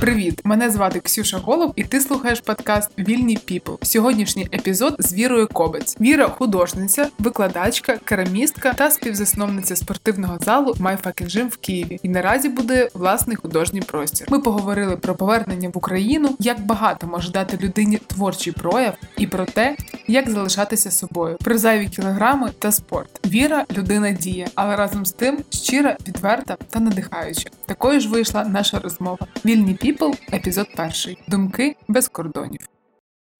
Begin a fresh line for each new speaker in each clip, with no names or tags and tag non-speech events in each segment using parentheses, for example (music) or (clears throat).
Привіт! Мене звати Ксюша Голуб, і ти слухаєш подкаст Вільні Піпл. Сьогоднішній епізод з Вірою Кобець. Віра художниця, викладачка, керамістка та співзасновниця спортивного залу My в Києві. І наразі буде власний художній простір. Ми поговорили про повернення в Україну, як багато може дати людині творчий прояв, і про те, як залишатися собою, про зайві кілограми та спорт. Віра людина діє, але разом з тим щира, відверта та надихаюча. Такою ж вийшла наша розмова. Вільні People, епізод перший. Думки без кордонів.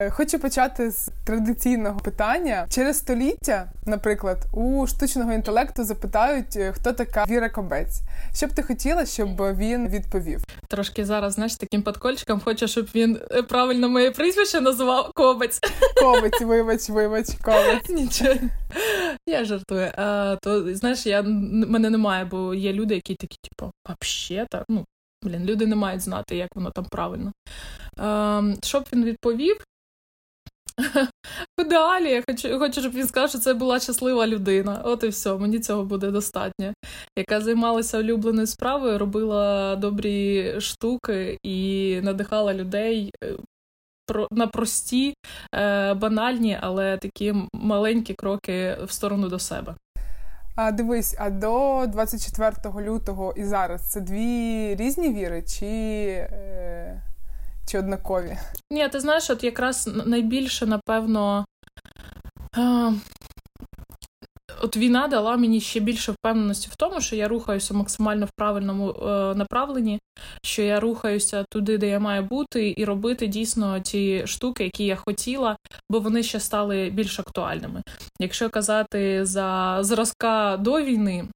Е, хочу почати з традиційного питання. Через століття, наприклад, у штучного інтелекту запитають, е, хто така Віра Кобець. Що б ти хотіла, щоб він відповів?
Трошки зараз, знаєш, таким подкольчиком хочу, щоб він е, правильно моє прізвище назвав Кобець.
Кобець, вибач, вибач, кобець. (laughs)
Нічого. Я жартую. А, То знаєш, я мене немає, бо є люди, які такі, типу, взагалі-то, ну. Блін, люди не мають знати, як воно там правильно. Е, Що б він відповів? (laughs) В ідеалі я хочу, хочу, щоб він сказав, що це була щаслива людина. От і все, мені цього буде достатньо. Яка займалася улюбленою справою, робила добрі штуки і надихала людей е, на прості, е, банальні, але такі маленькі кроки в сторону до себе.
А дивись, а до 24 лютого і зараз це дві різні віри, чи е, чи однакові?
Ні, ти знаєш, от якраз найбільше, напевно. От війна дала мені ще більше впевненості в тому, що я рухаюся максимально в правильному е, направленні, що я рухаюся туди, де я маю бути, і робити дійсно ті штуки, які я хотіла, бо вони ще стали більш актуальними. Якщо казати за зразка до війни,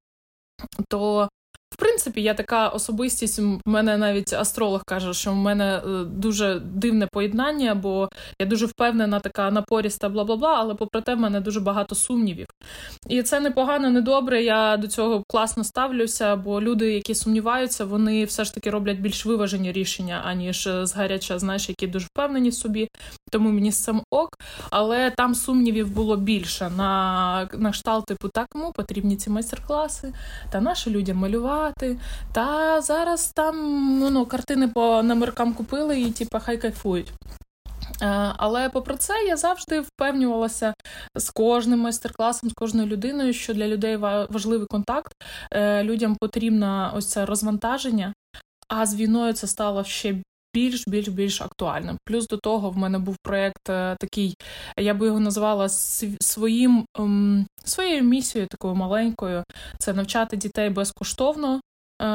то в принципі, я така особистість. У мене навіть астролог каже, що в мене е, дуже дивне поєднання, бо я дуже впевнена, така напоріста, бла бла бла. Але попри те, в мене дуже багато сумнівів. І це непогано, не добре. Я до цього класно ставлюся, бо люди, які сумніваються, вони все ж таки роблять більш виважені рішення, аніж е, згаряча, знаєш, які дуже впевнені в собі. Тому мені цим ок. Але там сумнівів було більше на на кшталт, типу, так кому потрібні ці майстер-класи, та наші людям малювати працювати. Та зараз там ну, картини по номеркам купили і типу, хай кайфують. Е, але попри це я завжди впевнювалася з кожним майстер-класом, з кожною людиною, що для людей важливий контакт, е, людям потрібно ось це розвантаження, а з війною це стало ще більш більш більш актуальним. Плюс до того в мене був проєкт е, такий, я би його назвала своїм ем, своєю місією, такою маленькою. Це навчати дітей безкоштовно. Е,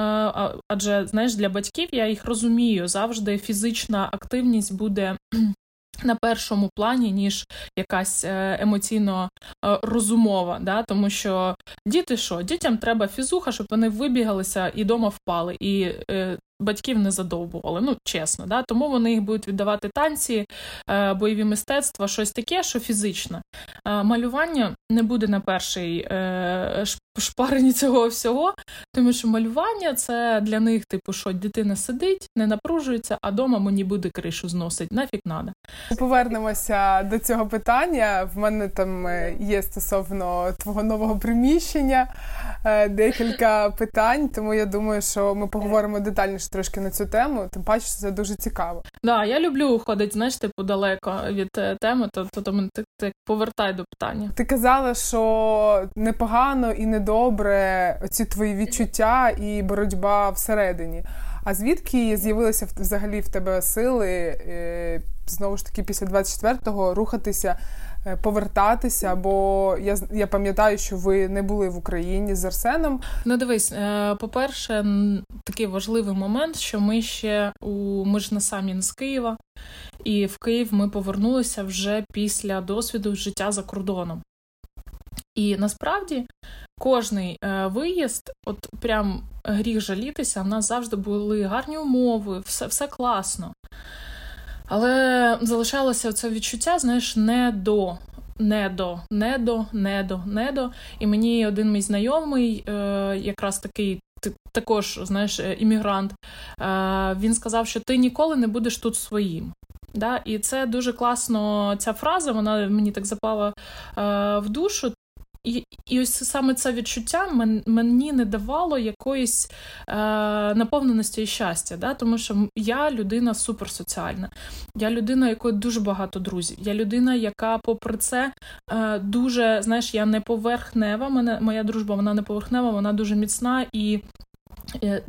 адже знаєш, для батьків я їх розумію завжди фізична активність буде (clears throat) на першому плані, ніж якась е, емоційно розумова, да? тому що діти що? Дітям треба фізуха, щоб вони вибігалися і дома впали, і батьків не задовбували, ну чесно. Да? Тому вони їх будуть віддавати танці, е, бойові мистецтва, щось таке, що фізичне. Е, малювання не буде на перший е, шпарені цього всього, тому що малювання це для них, типу, що дитина сидить, не напружується, а дома мені буде кришу зносить. Нафіг надо.
Повернемося до цього питання. В мене там є стосовно твого нового приміщення декілька питань, тому я думаю, що ми поговоримо детальніше трошки на цю тему, тим паче це дуже цікаво.
Да, я люблю ходити, знаєш, типу далеко від е, теми, то то, то так повертай до питання.
Ти казала, що непогано і недобре ці твої відчуття і боротьба всередині. А звідки з'явилися взагалі в тебе сили е, знову ж таки після 24-го рухатися? Е, повертатися, бо я я пам'ятаю, що ви не були в Україні з Арсеном.
Ну, дивись, е, по-перше, такий важливий момент, що ми ще у ми ж не самі не з Києва, і в Київ ми повернулися вже після досвіду життя за кордоном. І насправді кожний е, виїзд, от прям гріх жалітися, в нас завжди були гарні умови, все, все класно. Але залишалося це відчуття, знаєш, не до. Не до, не до, не до, не. І мені один мій знайомий, е, якраз такий ти також, знаєш, е, іммігрант, е, він сказав, що ти ніколи не будеш тут своїм. Да? І це дуже класно. Ця фраза, вона мені так запала е, в душу. І і ось саме це відчуття мені не давало якоїсь е, наповненості і щастя, да? тому що я людина суперсоціальна, я людина, якої дуже багато друзів. Я людина, яка, попри це, е, дуже знаєш, я не поверхнева. Мене моя дружба вона не поверхнева, вона дуже міцна і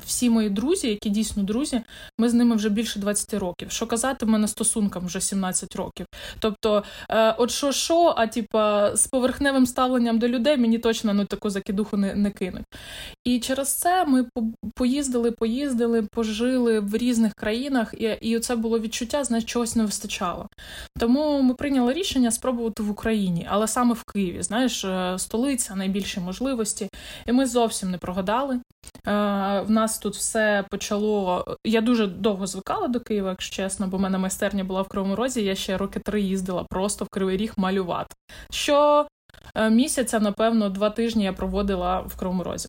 всі мої друзі, які дійсно друзі, ми з ними вже більше 20 років. Що казати, ми на стосункам вже 17 років. Тобто, е, от що, що, а типа з поверхневим ставленням до людей мені точно ну таку закидуху не, не кинуть. І через це ми поїздили, поїздили, пожили в різних країнах, і і це було відчуття, знаєш, чогось не вистачало. Тому ми прийняли рішення спробувати в Україні, але саме в Києві, знаєш, е, столиця, найбільші можливості. І ми зовсім не прогадали. В нас тут все почало. Я дуже довго звикала до Києва, якщо чесно, бо в мене майстерня була в Кривому Розі. Я ще роки три їздила просто в Кривий Ріг малювати. Що е, місяця, напевно, два тижні я проводила в Кривому Розі.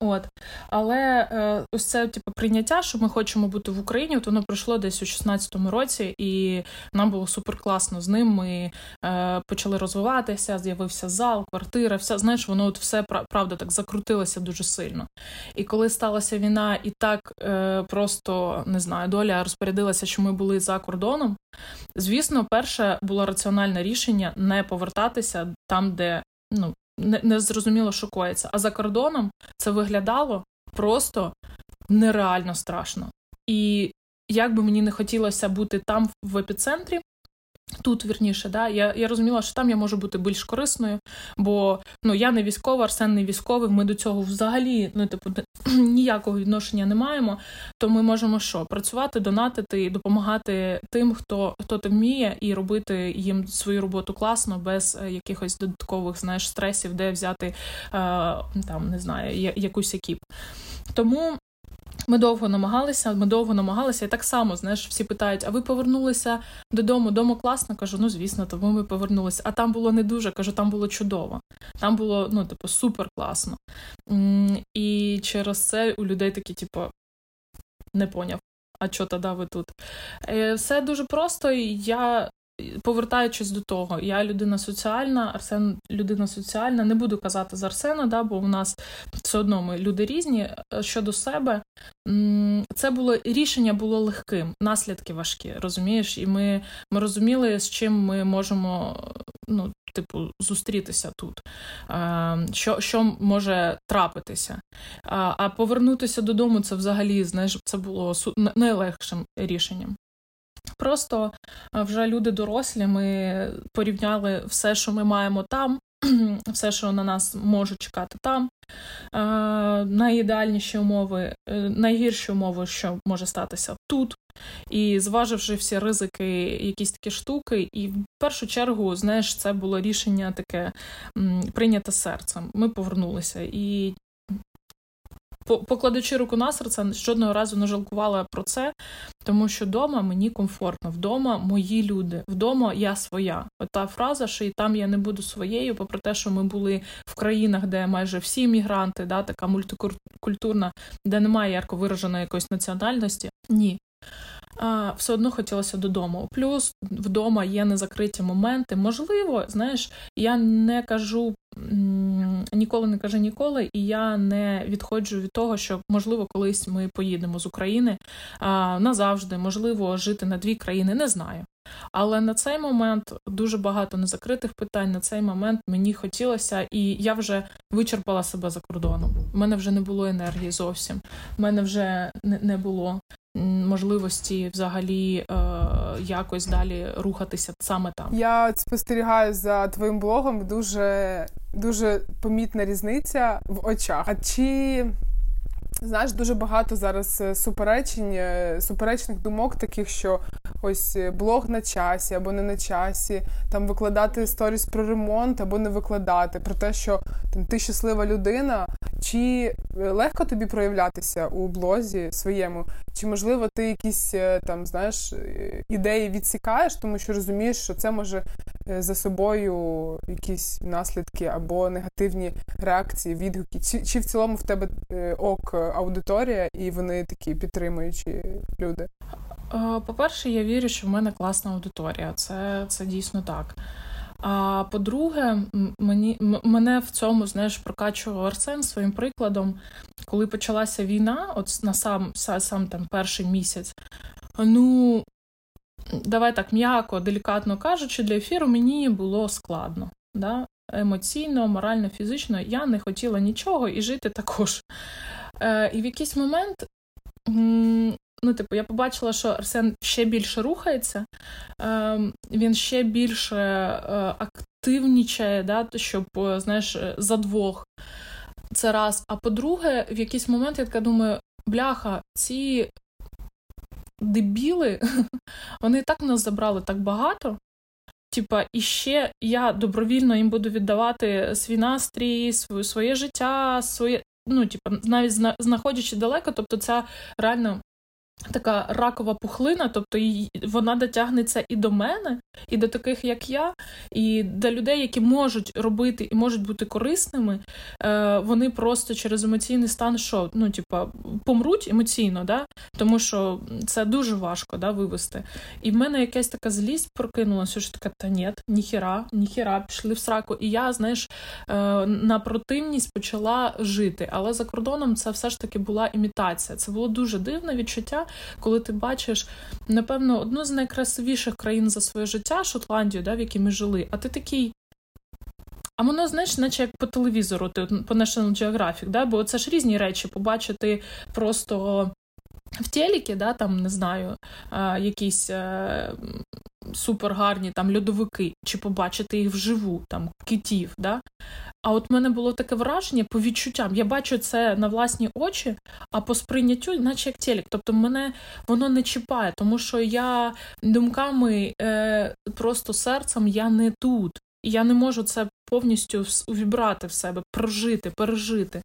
От. Але е, ось це типу, прийняття, що ми хочемо бути в Україні, от воно пройшло десь у 16-му році, і нам було супер класно з ним. Ми е, почали розвиватися, з'явився зал, квартира, все, знаєш, воно от все правда так закрутилося дуже сильно. І коли сталася війна, і так е, просто не знаю, доля розпорядилася, що ми були за кордоном. Звісно, перше було раціональне рішення не повертатися там, де ну не, не зрозуміло, що коїться. А за кордоном це виглядало просто нереально страшно. І як би мені не хотілося бути там в епіцентрі, Тут вірніше, да, я я розуміла, що там я можу бути більш корисною, бо ну я не військова, Арсен не військовий. Ми до цього взагалі ну типу (clears throat) ніякого відношення не маємо. То ми можемо що працювати, донатити і допомагати тим, хто хто те вміє, і робити їм свою роботу класно, без е, якихось додаткових знаєш стресів, де взяти е, там не знаю якусь екіп. Тому ми довго намагалися, ми довго намагалися, і так само, знаєш, всі питають: а ви повернулися додому? Дома класно? Кажу, ну звісно, тому ми повернулися. А там було не дуже, кажу, там було чудово. Там було, ну, типу, супер класно. І через це у людей такі, типу, не поняв. А що тоді ви тут? Е, все дуже просто. Я Повертаючись до того, я людина соціальна, Арсен людина соціальна. Не буду казати за Арсена, да, бо у нас все одно ми люди різні. Е, щодо себе, це було рішення було легким, наслідки важкі, розумієш? І ми ми розуміли, з чим ми можемо ну, типу, зустрітися тут, е, що що може трапитися. А повернутися додому це взагалі знаєш, це було найлегшим рішенням. Просто вже люди дорослі, ми порівняли все, що ми маємо там, (clears throat) все, що на нас може чекати там. Найідеальніші умови, е, найгірші умови, що може статися тут. І зваживши всі ризики, якісь такі штуки, і в першу чергу, знаєш, це було рішення таке прийняте серцем. Ми повернулися. І покладучи руку на серце, жодного разу не жалкувала про це, тому що вдома мені комфортно, вдома мої люди, вдома я своя. Ота фраза, що і там я не буду своєю, попри те, що ми були в країнах, де майже всі мігранти, да, така мультикультурна, де немає ярко вираженої якоїсь національності. Ні. А, Все одно хотілося додому. Плюс вдома є незакриті моменти. Можливо, знаєш, я не кажу ніколи не кажу ніколи, і я не відходжу від того, що можливо колись ми поїдемо з України а, назавжди, можливо, жити на дві країни, не знаю. Але на цей момент дуже багато незакритих питань. На цей момент мені хотілося, і я вже вичерпала себе за кордоном. У мене вже не було енергії зовсім. У мене вже не було можливості взагалі е, якось далі рухатися саме там.
Я спостерігаю за твоїм блогом. Дуже дуже помітна різниця в очах. А чи знаєш дуже багато зараз е, суперечень, е, суперечних думок, таких, що ось е, блог на часі або не на часі, там викладати сторіс про ремонт або не викладати, про те, що там ти щаслива людина, чи легко тобі проявлятися у блозі своєму, чи можливо ти якісь там знаєш ідеї відсікаєш, тому що розумієш, що це може за собою якісь наслідки або негативні реакції, відгуки, чи, чи в цілому в тебе ок аудиторія, і вони такі підтримуючі люди?
По-перше, я вірю, що в мене класна аудиторія. Це, Це дійсно так. А по-друге, мені мене в цьому знаєш прокачував Арсен своїм прикладом, коли почалася війна, от на сам сам там перший місяць. Ну давай так м'яко, делікатно кажучи, для ефіру мені було складно. Да? Емоційно, морально, фізично я не хотіла нічого і жити також. Е, І в якийсь момент ну, типу, я побачила, що Арсен ще більше рухається, е, він ще більше е, активнічає, да, щоб, е, знаєш, е, за двох. Це раз. А по-друге, в якийсь момент я така думаю, бляха, ці дебіли, (laughs) вони так нас забрали так багато. Типа, і ще я добровільно їм буду віддавати свій настрій, своє, життя, своє. Ну, типа, навіть знаходячи далеко, тобто, це реально така ракова пухлина, тобто вона дотягнеться і до мене, і до таких, як я, і до людей, які можуть робити і можуть бути корисними, е, вони просто через емоційний стан, що ну, типа, помруть емоційно, да? тому що це дуже важко да, вивести. І в мене якась така злість прокинулася, що така, та ні, ніхіра, ніхіра, пішли в сраку. І я, знаєш, е, на противність почала жити. Але за кордоном це все ж таки була імітація. Це було дуже дивне відчуття коли ти бачиш, напевно, одну з найкрасивіших країн за своє життя, Шотландію, да, в якій ми жили, а ти такий. А воно, знаєш, наче як по телевізору, ти, по National Geographic, да? бо це ж різні речі побачити просто в телекі, да, там, не знаю, якісь е, супергарні там льодовики, чи побачити їх вживу, там китів. Да? А от в мене було таке враження по відчуттям. Я бачу це на власні очі, а по сприйняттю, наче як телек. Тобто мене воно не чіпає, тому що я думками, е, просто серцем я не тут. І я не можу це повністю увібрати в себе, прожити, пережити.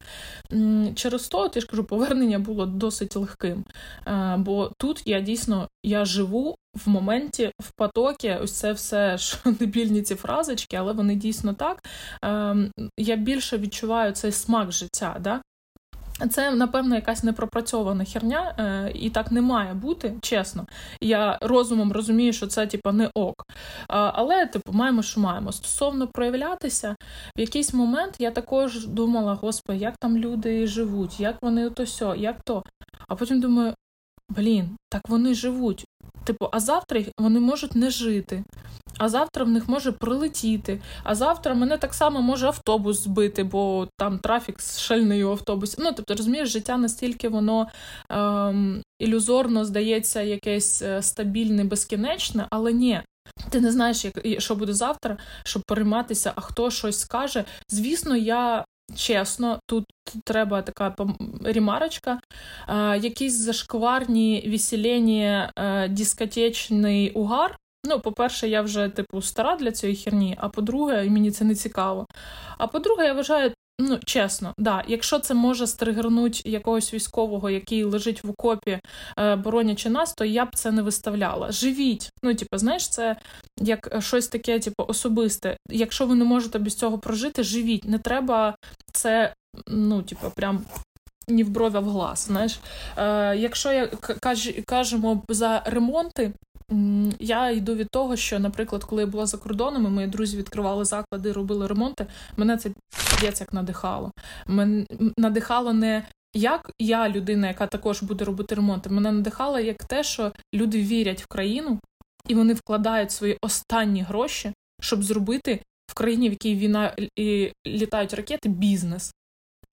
Через то, я ж кажу, повернення було досить легким. Е, бо тут я дійсно я живу в моменті, в потокі, ось це все ж (laughs) дебільні ці фразочки, але вони дійсно так. Ем, я більше відчуваю цей смак життя. Да? Це, напевно, якась непропрацьована херня, е, і так не має бути, чесно. Я розумом розумію, що це типу, не ок. Але, типу, маємо, що маємо. Стосовно проявлятися, в якийсь момент я також думала, господи, як там люди живуть, як вони то сьо, як то. А потім думаю, блін, так вони живуть. Типу, а завтра вони можуть не жити а завтра в них може прилетіти. А завтра мене так само може автобус збити, бо там трафік шальний у автобусі. Ну, тобто, розумієш, життя настільки воно ем, ілюзорно здається, якесь е, стабільне, безкінечне, але ні. Ти не знаєш, як що буде завтра, щоб перейматися, а хто щось скаже. Звісно, я. Чесно, тут треба така ремарочка. Е, якісь зашкварні веселені е, дискотечний угар Ну, по-перше, я вже, типу, стара для цієї херні, а по-друге, мені це не цікаво. А по-друге, я вважаю, ну, чесно, да, якщо це може стригернути якогось військового, який лежить в окопі, е, боронячи нас, то я б це не виставляла. Живіть. Ну, типу, знаєш, це як щось таке, типу, особисте. Якщо ви не можете без цього прожити, живіть. Не треба це, ну, типу, прям. Ні в брові, а в глаз. Знаєш, Е, Якщо я каж, кажемо за ремонти, я йду від того, що, наприклад, коли я була за кордоном, і мої друзі відкривали заклади, робили ремонти. Мене це п'єць як надихало. Мене надихало не як я, людина, яка також буде робити ремонти. Мене надихало як те, що люди вірять в країну і вони вкладають свої останні гроші, щоб зробити в країні, в якій війна і літають ракети, бізнес.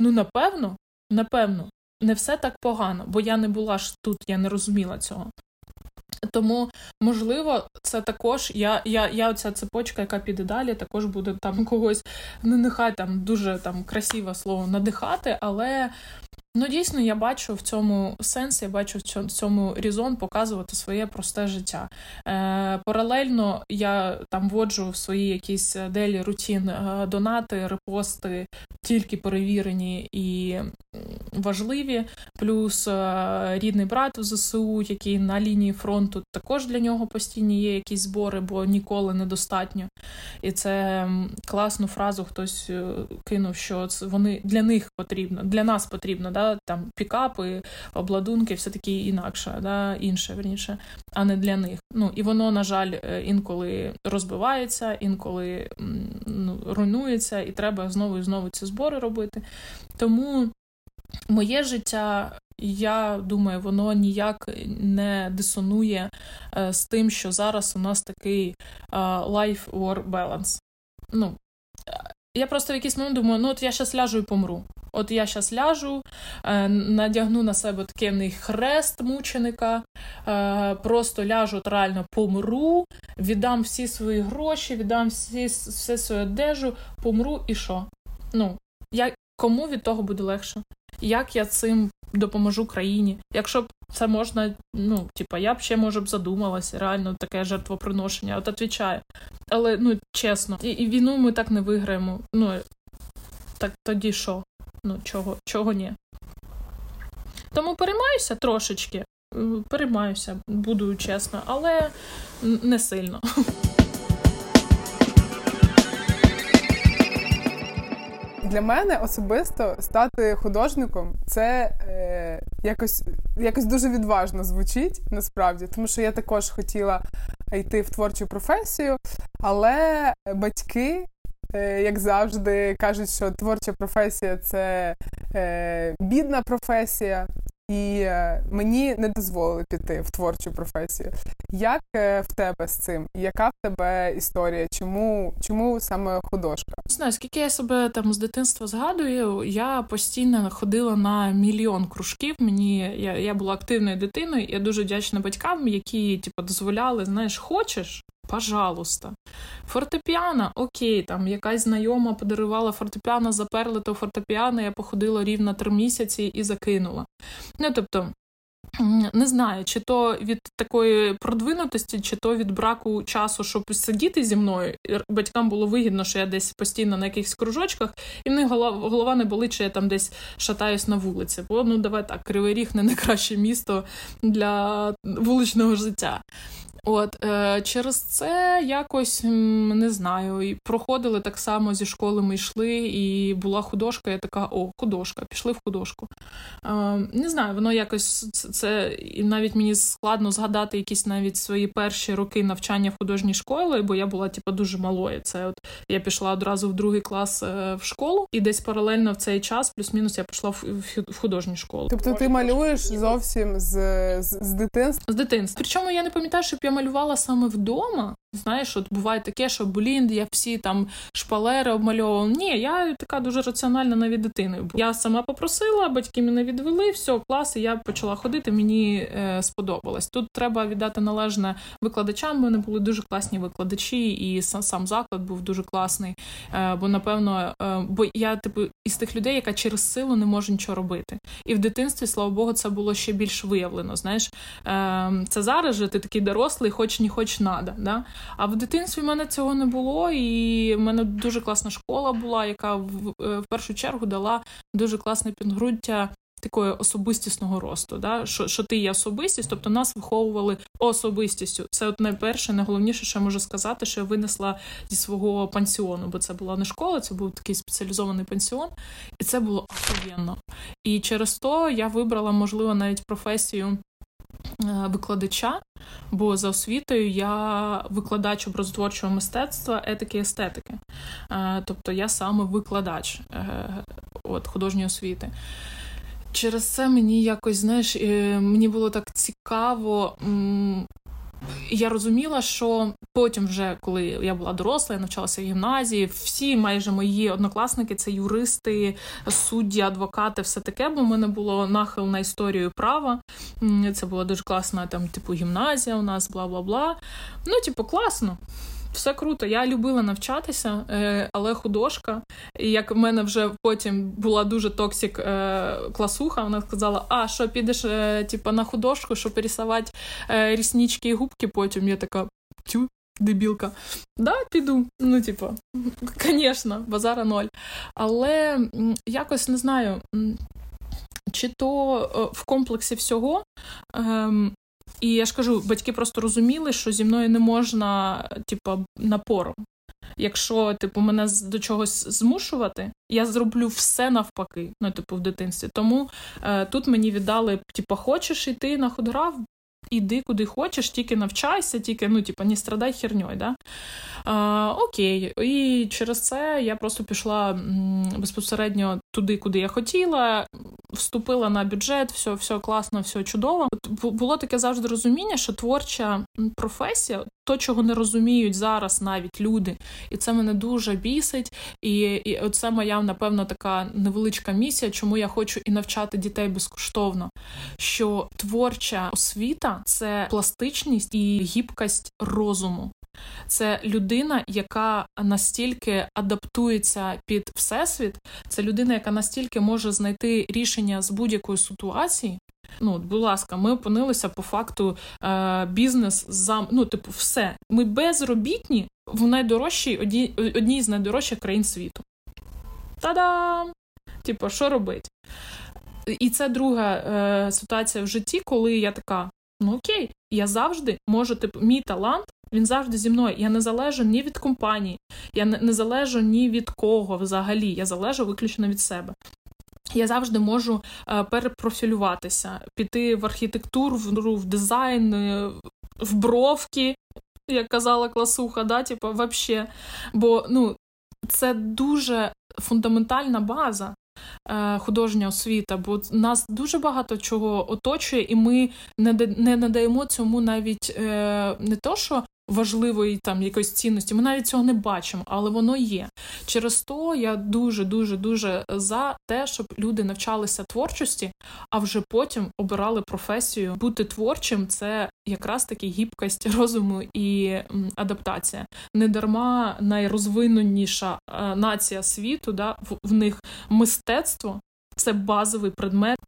Ну, напевно, напевно, не все так погано, бо я не була ж тут, я не розуміла цього. Тому, можливо, це також я, я, я оця цепочка, яка піде далі, також буде там когось, ну нехай там дуже там красиве слово надихати, але Ну, дійсно, я бачу в цьому сенс, я бачу в цьому різон показувати своє просте життя. Е, Паралельно я там вводжу в свої якісь делі рутін е, донати, репости, тільки перевірені і важливі. Плюс е, рідний брат в ЗСУ, який на лінії фронту також для нього постійні є якісь збори, бо ніколи недостатньо. І це класну фразу хтось е, кинув, що це вони для них потрібно, для нас потрібно. да, там пікапи, обладунки, все таки інакше, да, інше верніше, а не для них. Ну і воно, на жаль, е, інколи розбивається, інколи ну, руйнується, і треба знову і знову ці збори робити. Тому моє життя. Я думаю, воно ніяк не дисонує е, з тим, що зараз у нас такий е, life-work balance. Ну, я просто в якийсь момент думаю, ну от я зараз ляжу і помру. От я зараз ляжу, е, надягну на себе такий хрест мученика, е, просто ляжу от реально помру, віддам всі свої гроші, віддам всі, все свою одежу, помру і що? Ну, я, кому від того буде легше? Як я цим допоможу країні? Якщо б це можна, ну, типа, я б ще, може б задумалася, реально таке жертвоприношення, от відповідаю. Але ну, чесно, і, і війну ми так не виграємо. Ну, так тоді що? Ну, чого, чого ні? Тому переймаюся трошечки, переймаюся, буду чесно, але не сильно. (laughs)
Для мене особисто стати художником це е, якось якось дуже відважно звучить насправді, тому що я також хотіла йти в творчу професію, але батьки, е, як завжди, кажуть, що творча професія це е, бідна професія і е, мені не дозволили піти в творчу професію. Як е, в тебе з цим? Яка в тебе історія? Чому чому саме художка?
Знаю, скільки я себе там з дитинства згадую, я постійно ходила на мільйон кружків. Мені я я була активною дитиною. Я дуже вдячна батькам, які типу, дозволяли, знаєш, хочеш, Пожалуйста. Фортепіано, окей, там якась знайома подарувала фортепіано, заперли то фортепіано, я походила рівно три місяці і закинула. Ну, тобто, не знаю, чи то від такої продвинутості, чи то від браку часу, щоб сидіти зі мною. Батькам було вигідно, що я десь постійно на якихось кружочках, і в них голова не болить, що я там десь шатаюсь на вулиці. Бо ну давай так, Кривий Ріг не найкраще місто для вуличного життя. От е, через це якось не знаю, і проходили так само зі школи. Ми йшли, і була художка. Я така, о, художка, пішли в художку. Е, Не знаю, воно якось це і навіть мені складно згадати якісь навіть свої перші роки навчання в художній школі, бо я була типу, дуже малою. Це от я пішла одразу в другий клас е, в школу, і десь паралельно в цей час, плюс-мінус, я пішла в, в художню школу.
Тобто ти малюєш зовсім з, з, з дитинства?
З дитинства. Причому я не пам'ятаю, щоб я малювала саме вдома. Знаєш, от буває таке, що блін, я всі там шпалери обмальовувала. Ні, я така дуже раціональна навіть дитиною. Я сама попросила, батьки мене відвели, все, клас, і я почала ходити, мені е, сподобалось. Тут треба віддати належне викладачам. У мене були дуже класні викладачі, і сам сам заклад був дуже класний. Е, бо, напевно, е, бо я, типу, із тих людей, яка через силу не може нічого робити. І в дитинстві, слава Богу, це було ще більш виявлено. Знаєш, е, це зараз же ти такий дорослий, хоч не хоч надо. Да? А в дитинстві в мене цього не було, і в мене дуже класна школа була, яка в, е, в першу чергу дала дуже класне підґрунтя такої особистісного росту. Да? Що що ти є особистість, тобто нас виховували особистістю. Це от найперше, найголовніше, що я можу сказати, що я винесла зі свого пансіону, бо це була не школа, це був такий спеціалізований пансіон, і це було охуєнно. І через то я вибрала, можливо, навіть професію. Е, викладача, бо за освітою я викладач образотворчого мистецтва, етики і естетики. Е, тобто я саме викладач е, от, художньої освіти. Через це мені якось, знаєш, мені було так цікаво я розуміла, що потім, вже коли я була доросла, я навчалася в гімназії, всі майже мої однокласники це юристи, судді, адвокати, все таке. Бо в мене було нахил на історію права. Це була дуже класна там, типу, гімназія у нас, бла бла бла. Ну, типу, класно все круто. Я любила навчатися, е, але художка. І як в мене вже потім була дуже токсик е, класуха, вона сказала: А, що підеш типу, на художку, щоб пересувати ріснички і губки потім. Я така тю. Дебілка, да, піду. Ну, типу, звісно, (laughs) базара ноль. Але якось не знаю, чи то в комплексі всього ем, і я ж кажу, батьки просто розуміли, що зі мною не можна, типу, напором. Якщо, типу, мене до чогось змушувати, я зроблю все навпаки, ну, типу, в дитинстві. Тому е, тут мені віддали, типу, хочеш йти на худграф, іди куди хочеш, тільки навчайся, тільки ну, типу, не страдай херньою. Да? А, Окей. І через це я просто пішла безпосередньо туди, куди я хотіла, вступила на бюджет, все все класно, все чудово. Було таке завжди розуміння, що творча професія, то, чого не розуміють зараз навіть люди, і це мене дуже бісить. І і це моя, напевно, така невеличка місія, чому я хочу і навчати дітей безкоштовно. Що творча освіта це пластичність і гібкость розуму. Це людина, яка настільки адаптується під всесвіт, це людина, яка настільки може знайти рішення з будь-якої ситуації. Ну, будь ласка, ми опинилися по факту е, бізнес за ну, типу, все. Ми безробітні в найдорожчій одній, одній з найдорожчих країн світу. Та-дам! Типу, що робить? І це друга е, ситуація в житті, коли я така: ну окей, я завжди можу, типу, мій талант він завжди зі мною. Я не залежу ні від компанії, я не, залежу ні від кого взагалі. Я залежу виключно від себе. Я завжди можу е, перепрофілюватися, піти в архітектуру, в, дизайн, е, в бровки, як казала класуха, да, типу, вообще. Бо ну, це дуже фундаментальна база. Е, художня освіта, бо нас дуже багато чого оточує, і ми не не надаємо цьому навіть не то, що важливої там якоїсь цінності. Ми навіть цього не бачимо, але воно є. Через то я дуже дуже дуже за те, щоб люди навчалися творчості, а вже потім обирали професію. Бути творчим це якраз таки гібкость розуму і адаптація. Недарма найрозвиненіша е, нація світу, да, в них мистецтво це базовий предмет.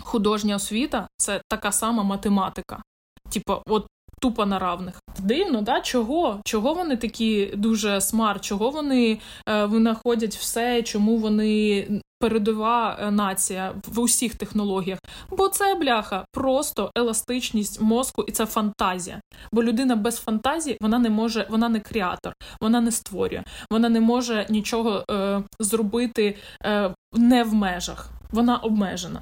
Художня освіта це така сама математика. Типа, от тупо на равних. Дивно, да? Чого? Чого вони такі дуже смарт? Чого вони е, винаходять все, чому вони передова е, нація в усіх технологіях? Бо це бляха, просто еластичність мозку, і це фантазія. Бо людина без фантазії вона не може, вона не креатор, вона не створює, вона не може нічого е, зробити е, не в межах. Вона обмежена.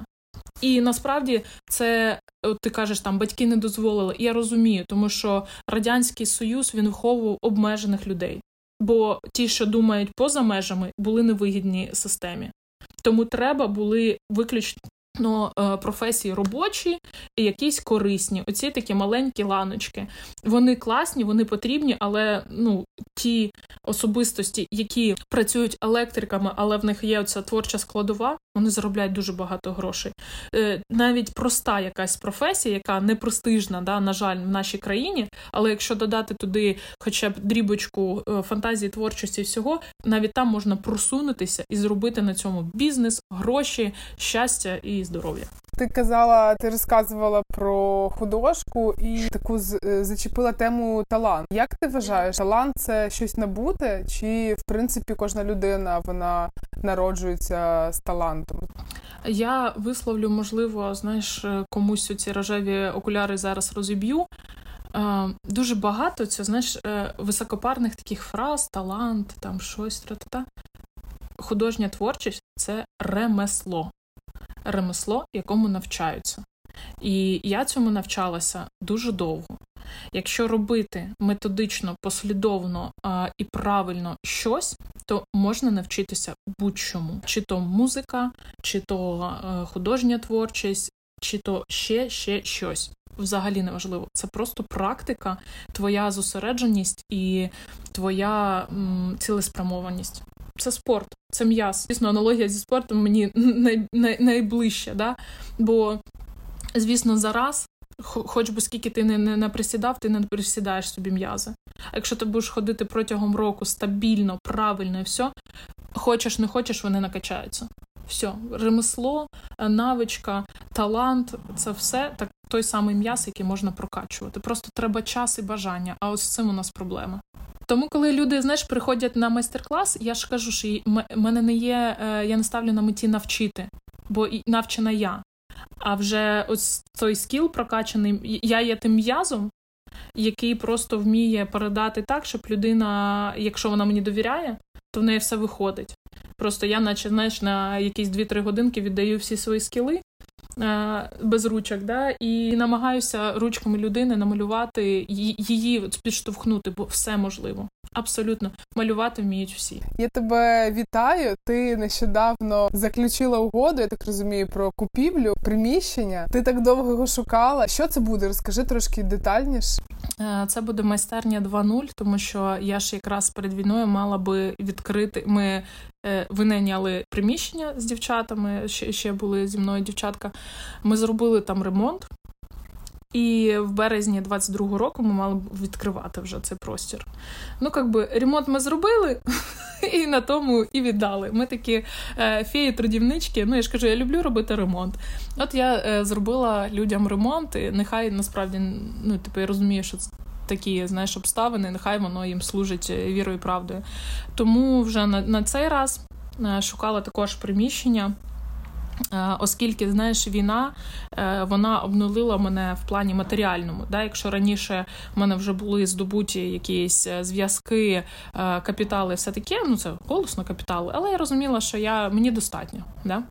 І насправді це от ти кажеш, там батьки не дозволили. Я розумію, тому що радянський союз він виховував обмежених людей, бо ті, що думають поза межами, були невигідні системі. Тому треба були виключно Ну, професії робочі і якісь корисні. Оці такі маленькі ланочки. Вони класні, вони потрібні, але ну, ті особистості, які працюють електриками, але в них є оця творча складова, вони заробляють дуже багато грошей. Е, навіть проста якась професія, яка не престижна, да, на жаль, в нашій країні. Але якщо додати туди хоча б дрібочку е, фантазії, творчості всього, навіть там можна просунутися і зробити на цьому бізнес, гроші, щастя і здоров'я.
Ти казала, ти розказувала про художку і таку е, зачепила тему талант. Як ти вважаєш, талант це щось набуте, чи в принципі кожна людина вона народжується з талантом?
Я висловлю, можливо, знаєш, комусь ці рожеві окуляри зараз розіб'ю. Е, дуже багато це знаєш е, високопарних таких фраз, талант, там щось та Художня творчість це ремесло ремесло, якому навчаються. І я цьому навчалася дуже довго. Якщо робити методично, послідовно а, і правильно щось, то можна навчитися будь-чому: чи то музика, чи то а, художня творчість, чи то ще ще щось. Взагалі неважливо. Це просто практика, твоя зосередженість і твоя м, цілеспрямованість це спорт, це м'яз. Звісно, аналогія зі спортом мені най, най, найближча, да? бо, звісно, зараз. Хоч би скільки ти не, не не, присідав, ти не присідаєш собі м'язи. А якщо ти будеш ходити протягом року стабільно, правильно і все, хочеш, не хочеш, вони накачаються. Все, ремесло, навичка, талант це все так той самий м'яз, який можна прокачувати. Просто треба час і бажання. А ось з цим у нас проблема. Тому, коли люди знаєш, приходять на майстер-клас, я ж кажу, що мене не є, е, я не ставлю на меті навчити, бо навчена я. А вже ось той скіл прокачаний, я є тим м'язом, який просто вміє передати так, щоб людина, якщо вона мені довіряє, то в неї все виходить. Просто я, наче знаєш, на якісь 2-3 годинки віддаю всі свої скіли. Е, без ручок, да, і намагаюся ручками людини намалювати її підштовхнути, бо все можливо. Абсолютно малювати вміють всі.
Я тебе вітаю. Ти нещодавно заключила угоду, я так розумію, про купівлю приміщення. Ти так довго його шукала. Що це буде? Розкажи трошки детальніше.
Е, це буде майстерня 2.0, тому що я ж якраз перед війною мала би відкрити. Ми е, винайняли приміщення з дівчатами. Ще ще були зі мною дівчатка. Ми зробили там ремонт. І в березні 22-го року ми мали б відкривати вже цей простір. Ну, як би, ремонт ми зробили (laughs) і на тому і віддали. Ми такі е, феї-трудівнички. Ну, я ж кажу, я люблю робити ремонт. От я е, зробила людям ремонт, і нехай насправді ну, типу, я розумію, що це. Такі, знаєш, обставини, нехай воно їм служить е, вірою і правдою. Тому вже на на цей раз шукала також приміщення. Е, оскільки, знаєш, війна е, вона обнулила мене в плані матеріальному. Да? Якщо раніше в мене вже були здобуті якісь е, зв'язки, капітали, все таке, ну це голосно капітали, але я розуміла, що я мені достатньо. Да?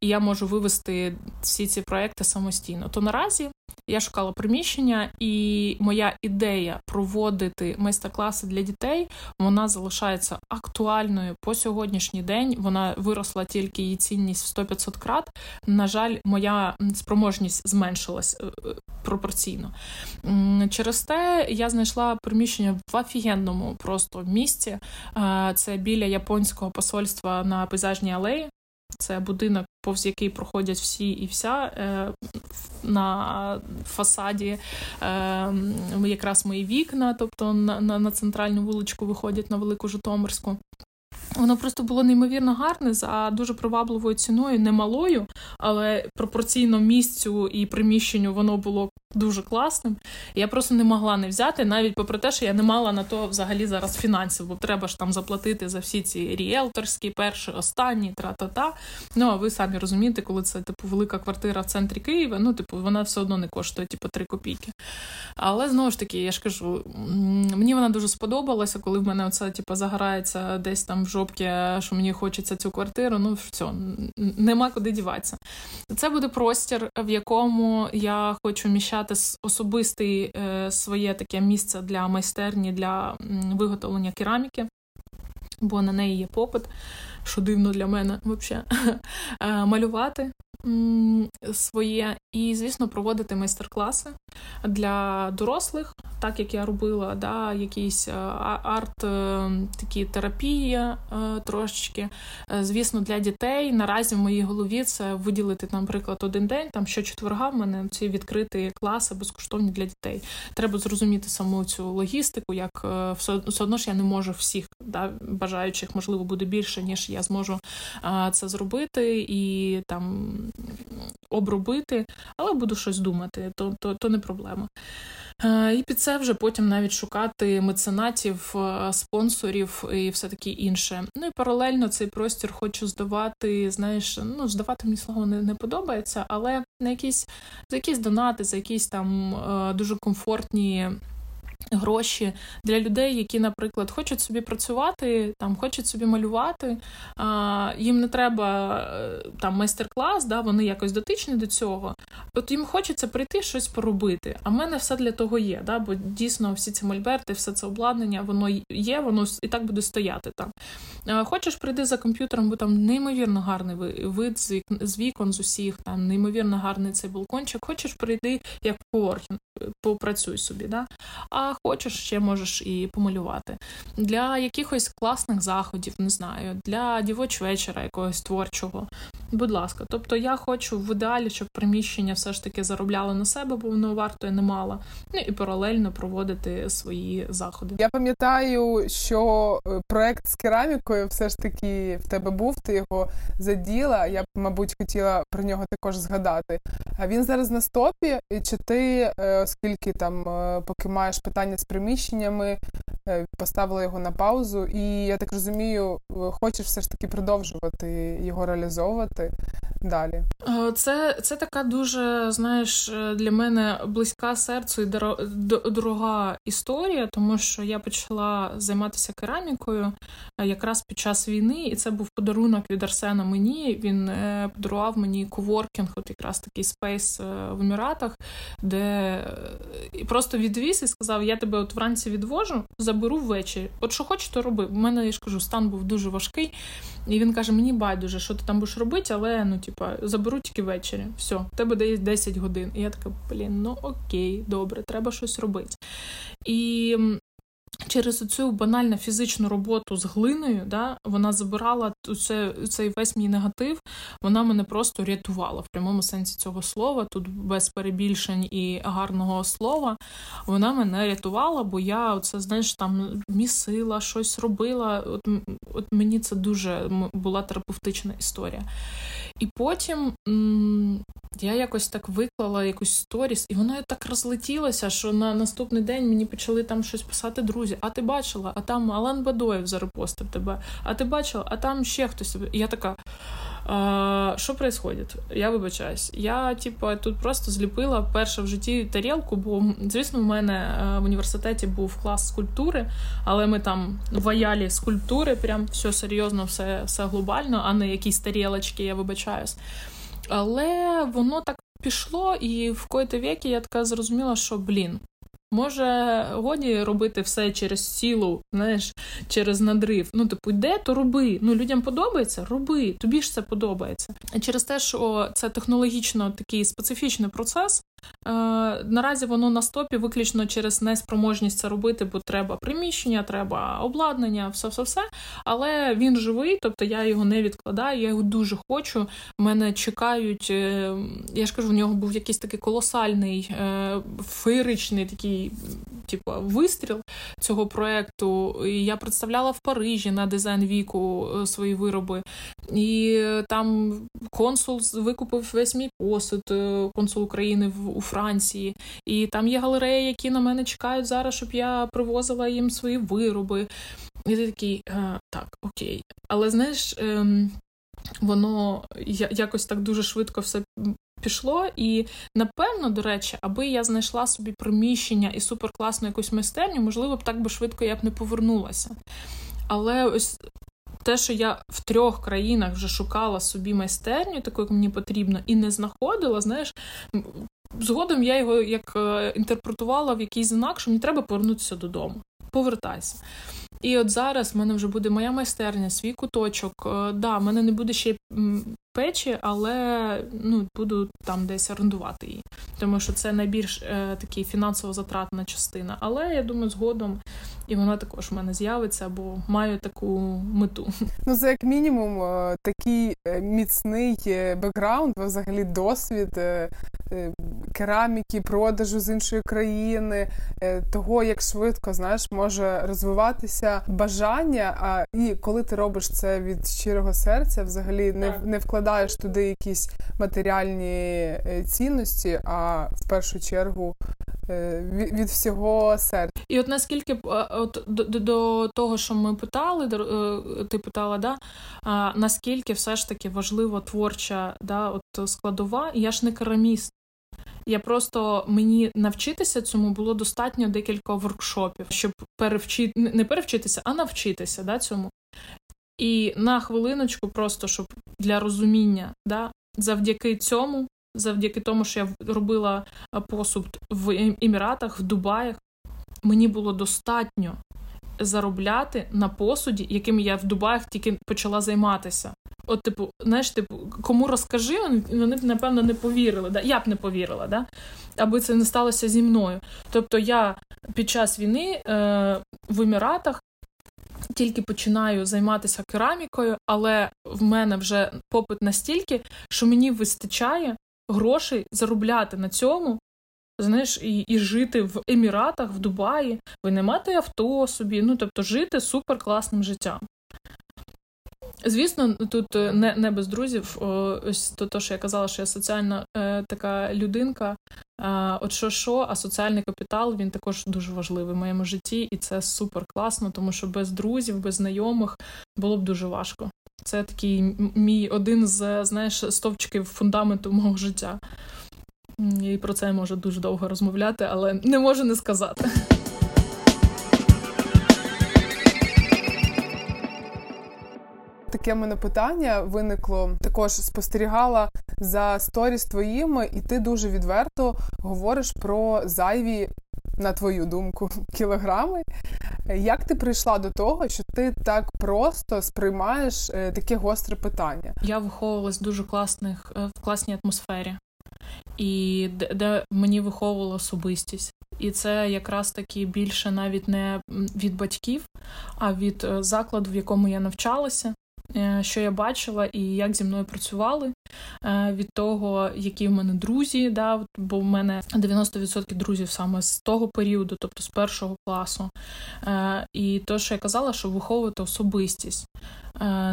І я можу вивести всі ці проекти самостійно. То наразі я шукала приміщення, і моя ідея проводити майстер-класи для дітей вона залишається актуальною по сьогоднішній день. Вона виросла тільки її цінність в 100-500 крат. На жаль, моя спроможність зменшилась е, е, пропорційно. Через те я знайшла приміщення в офігенному просто місці. Це біля японського посольства на пейзажній алеї. Це будинок, повз який проходять всі і вся е, на фасаді е, якраз мої вікна, тобто на, на, на центральну вуличку виходять на Велику Житомирську. Воно просто було неймовірно гарне за дуже привабливою ціною, немалою, але пропорційно місцю і приміщенню воно було дуже класним. Я просто не могла не взяти, навіть попри те, що я не мала на то взагалі зараз фінансів, бо треба ж там заплатити за всі ці ріелторські, перші, останні, тра-та-та. Ну а ви самі розумієте, коли це типу велика квартира в центрі Києва, ну типу вона все одно не коштує типу 3 копійки. Але знову ж таки, я ж кажу, мені вона дуже сподобалася, коли в мене оце типу, загорається десь там в жопці, що мені хочеться цю квартиру. Ну все, нема куди діватися. Це буде простір, в якому я хочу міщати особисте своє таке місце для майстерні для виготовлення кераміки, бо на неї є попит, що дивно для мене взагалі, (laughs) е, малювати своє і, звісно, проводити майстер-класи для дорослих, так як я робила, да, якісь е, арт, е, такі терапії е, трошечки. Звісно, для дітей наразі в моїй голові це виділити, наприклад, один день, там щочетверга в мене ці відкриті класи безкоштовні для дітей. Треба зрозуміти саму цю логістику, як все, все одно ж я не можу всіх да, бажаючих, можливо, буде більше, ніж я зможу це зробити і там обробити, але буду щось думати, то, то, то не проблема. Е, і під це вже потім навіть шукати меценатів, е, спонсорів і все таке інше. Ну і паралельно цей простір хочу здавати. Знаєш, ну здавати мені слово не, не подобається, але на якісь за якісь донати, за якісь там е, дуже комфортні гроші для людей, які, наприклад, хочуть собі працювати, там хочуть собі малювати. А, Їм не треба е, там майстер-клас, да, вони якось дотичні до цього. От їм хочеться прийти щось поробити. А в мене все для того є. Да, Бо дійсно всі ці мольберти, все це обладнання, воно є, воно і так буде стояти там. А, Хочеш прийти за комп'ютером, бо там неймовірно гарний вид з вікон з усіх, там неймовірно гарний цей балкончик. Хочеш прийти як коворкінг, попрацюй собі. Да? А хочеш, ще можеш і помалювати. Для якихось класних заходів, не знаю, для дівоч вечора якогось творчого. Будь ласка, тобто я хочу в ідеалі, щоб приміщення все ж таки заробляло на себе, бо воно вартує немало. Ну і паралельно проводити свої заходи.
Я пам'ятаю, що е, проект з керамікою все ж таки в тебе був. Ти його заділа. Я б, мабуть, хотіла про нього також згадати. А він зараз на стопі, чи ти, е, оскільки там е, поки маєш питання з приміщеннями, поставила його на паузу, і я так розумію, хочеш все ж таки продовжувати його реалізовувати. Далі?
Е, це це така дуже, знаєш, е, для мене близька серцю і дорога історія, тому що я почала займатися керамікою е, якраз під час війни, і це був подарунок від Арсена мені. Він подарував мені коворкінг, от якраз такий space в Еміратах, де просто відвіз і сказав: Я тебе от вранці відвожу, заберу ввечері. От що хочеш, то роби. У мене я ж кажу, стан був дуже важкий. І він каже: Мені байдуже, що ти там будеш робити, але ну, типа, заберу тільки ввечері. Все, в тебе дає 10 годин. І я така, блін, ну окей, добре, треба щось робити. І Через цю банальну фізичну роботу з глиною, да, вона забирала це, цей весь мій негатив, вона мене просто рятувала в прямому сенсі цього слова. Тут без перебільшень і гарного слова. Вона мене рятувала, бо я оце, знаєш, там місила, щось робила. От, от мені це дуже була терапевтична історія. І потім я якось так виклала якусь сторіс, і вона так розлетілася, що на наступний день мені почали там щось писати друзі. А ти бачила? А там Алан Бадоєв зарепостив тебе. А ти бачила, а там ще хтось. І я така. Що відбувається? Я вибачаюсь. Я, типу, тут просто зліпила перше в житті тарілку, бо, звісно, в мене е, в університеті був клас скульптури, але ми там ваялі скульптури, прям все серйозно, все все глобально, а не якісь тарілочки, я вибачаюсь. Але воно так пішло, і в коїти віки я така зрозуміла, що блін. Може, годі робити все через сілу, знаєш, через надрив. Ну, типу, йде, то роби. Ну, людям подобається, роби. Тобі ж це подобається. Через те, що це технологічно такий специфічний процес, наразі воно на стопі виключно через неспроможність це робити, бо треба приміщення, треба обладнання, все все все. Але він живий, тобто я його не відкладаю, я його дуже хочу. Мене чекають. Е, я ж кажу, в нього був якийсь такий колосальний е, феєричний такий, типу, вистріл цього проекту. Я представляла в Парижі на дизайн віку свої вироби, і там консул викупив весь мій посуд, консул України в у Франції, і там є галереї, які на мене чекають зараз, щоб я привозила їм свої вироби. І ти такий, «Е, так, окей. Але знаєш, ем, воно якось так дуже швидко все. Пішло, і напевно, до речі, аби я знайшла собі приміщення і суперкласну якусь майстерню, можливо б так би швидко я б не повернулася. Але ось те, що я в трьох країнах вже шукала собі майстерню, таку як мені потрібно, і не знаходила, знаєш, Згодом я його як е, інтерпретувала в якийсь знак, що мені треба повернутися додому. Повертайся. І от зараз в мене вже буде моя майстерня, свій куточок. Е, да, в мене не буде ще печі, але ну, буду там десь орендувати її, тому що це найбільш е, такий фінансово затратна частина. Але я думаю, згодом і вона також в мене з'явиться, бо маю таку мету. (laughs)
Ну, це як мінімум е, такий е, міцний бекграунд, взагалі досвід. Кераміки, продажу з іншої країни, того як швидко знаєш, може розвиватися бажання. А і коли ти робиш це від щирого серця, взагалі не не вкладаєш туди якісь матеріальні е, цінності, а в першу чергу е, від всього серця.
І от наскільки от до, до того, що ми питали, е, ти питала, да наскільки все ж таки важлива творча да, от складова, я ж не кераміст. Я просто мені навчитися цьому було достатньо декілька воркшопів, щоб перевчити не перевчитися, а навчитися да, цьому. І на хвилиночку, просто щоб для розуміння, да, завдяки цьому, завдяки тому, що я робила посуд в Еміратах, в Дубаях, мені було достатньо заробляти на посуді, яким я в Дубаях тільки почала займатися. От, типу, знаєш, типу, кому розкажи, вони б, напевно, не повірили. Да? Я б не повірила, да? аби це не сталося зі мною. Тобто я під час війни е, в Еміратах тільки починаю займатися керамікою, але в мене вже попит настільки, що мені вистачає грошей заробляти на цьому. Знаєш, і і жити в Еміратах, в Дубаї, винаймати авто собі, ну тобто жити супер класним життям. Звісно, тут е, не не без друзів. Ось то, то, що я казала, що я соціальна е, така людинка. Е, от що, що, а соціальний капітал він також дуже важливий в моєму житті, і це супер класно, тому що без друзів, без знайомих було б дуже важко. Це такий мій один з знаєш, стовпчиків фундаменту мого життя. І про це я можу дуже довго розмовляти, але не можу не сказати.
Таке мене питання виникло. Також спостерігала за сторіс твоїми, і ти дуже відверто говориш про зайві, на твою думку, (laughs) кілограми. Як ти прийшла до того, що ти так просто сприймаєш е, таке гостре питання?
Я виховувалась в дуже класних е, в класній атмосфері, і де, мені виховувала особистість. І це якраз таки більше навіть не від батьків, а від е, закладу, в якому я навчалася. Е, що я бачила і як зі мною працювали е, від того, які в мене друзі, да, бо в мене 90% друзів саме з того періоду, тобто з першого класу. Е, і то, що я казала, що виховувати особистість,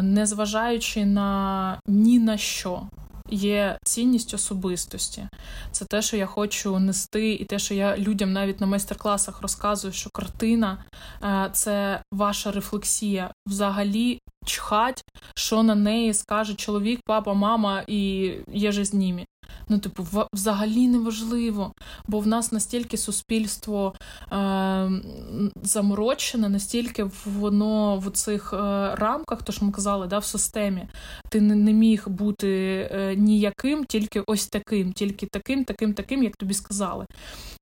незважаючи на ні на що є цінність особистості. Це те, що я хочу нести, і те, що я людям навіть на майстер-класах розказую, що картина це ваша рефлексія. Взагалі чхать, що на неї скаже чоловік, папа, мама і є же з ними. Ну, типу, взагалі неважливо, бо в нас настільки суспільство е, заморочене, настільки воно в цих е, рамках, то що ми казали, да, в системі, ти не, не міг бути е, ніяким, тільки ось таким, тільки таким, таким, таким, як тобі сказали.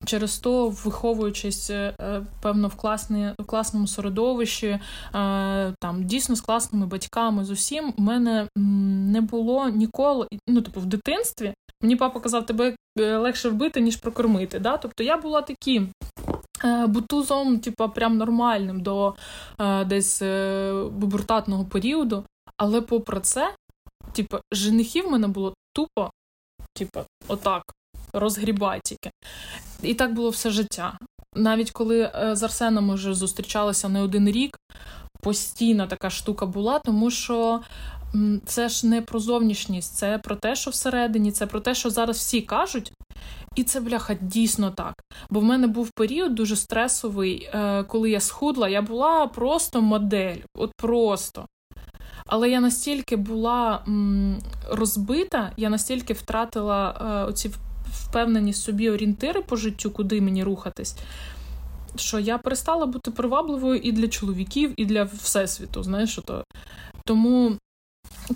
Через то, виховуючись, е, е певно, в класні, в класному середовищі, е, там дійсно з класними батьками, з усім, у мене не було ніколи, ну, типу, в дитинстві. Мені папа казав, тебе е, легше вбити, ніж прокормити. Да? Тобто я була таким е, бутузом, типу, прям нормальним до е, десь бубуртатного періоду. Але попри це, типу, женихів в мене було тупо, типу, отак, розгрібай. І так було все життя. Навіть коли з Арсеном вже зустрічалися не один рік, постійно така штука була, тому що це ж не про зовнішність, це про те, що всередині, це про те, що зараз всі кажуть. І це, бляха, дійсно так. Бо в мене був період дуже стресовий, е, коли я схудла, я була просто модель, от просто. Але я настільки була розбита, я настільки втратила е, оці впевнені собі орієнтири по життю, куди мені рухатись, що я перестала бути привабливою і для чоловіків, і для всесвіту. знаєш, то. Тому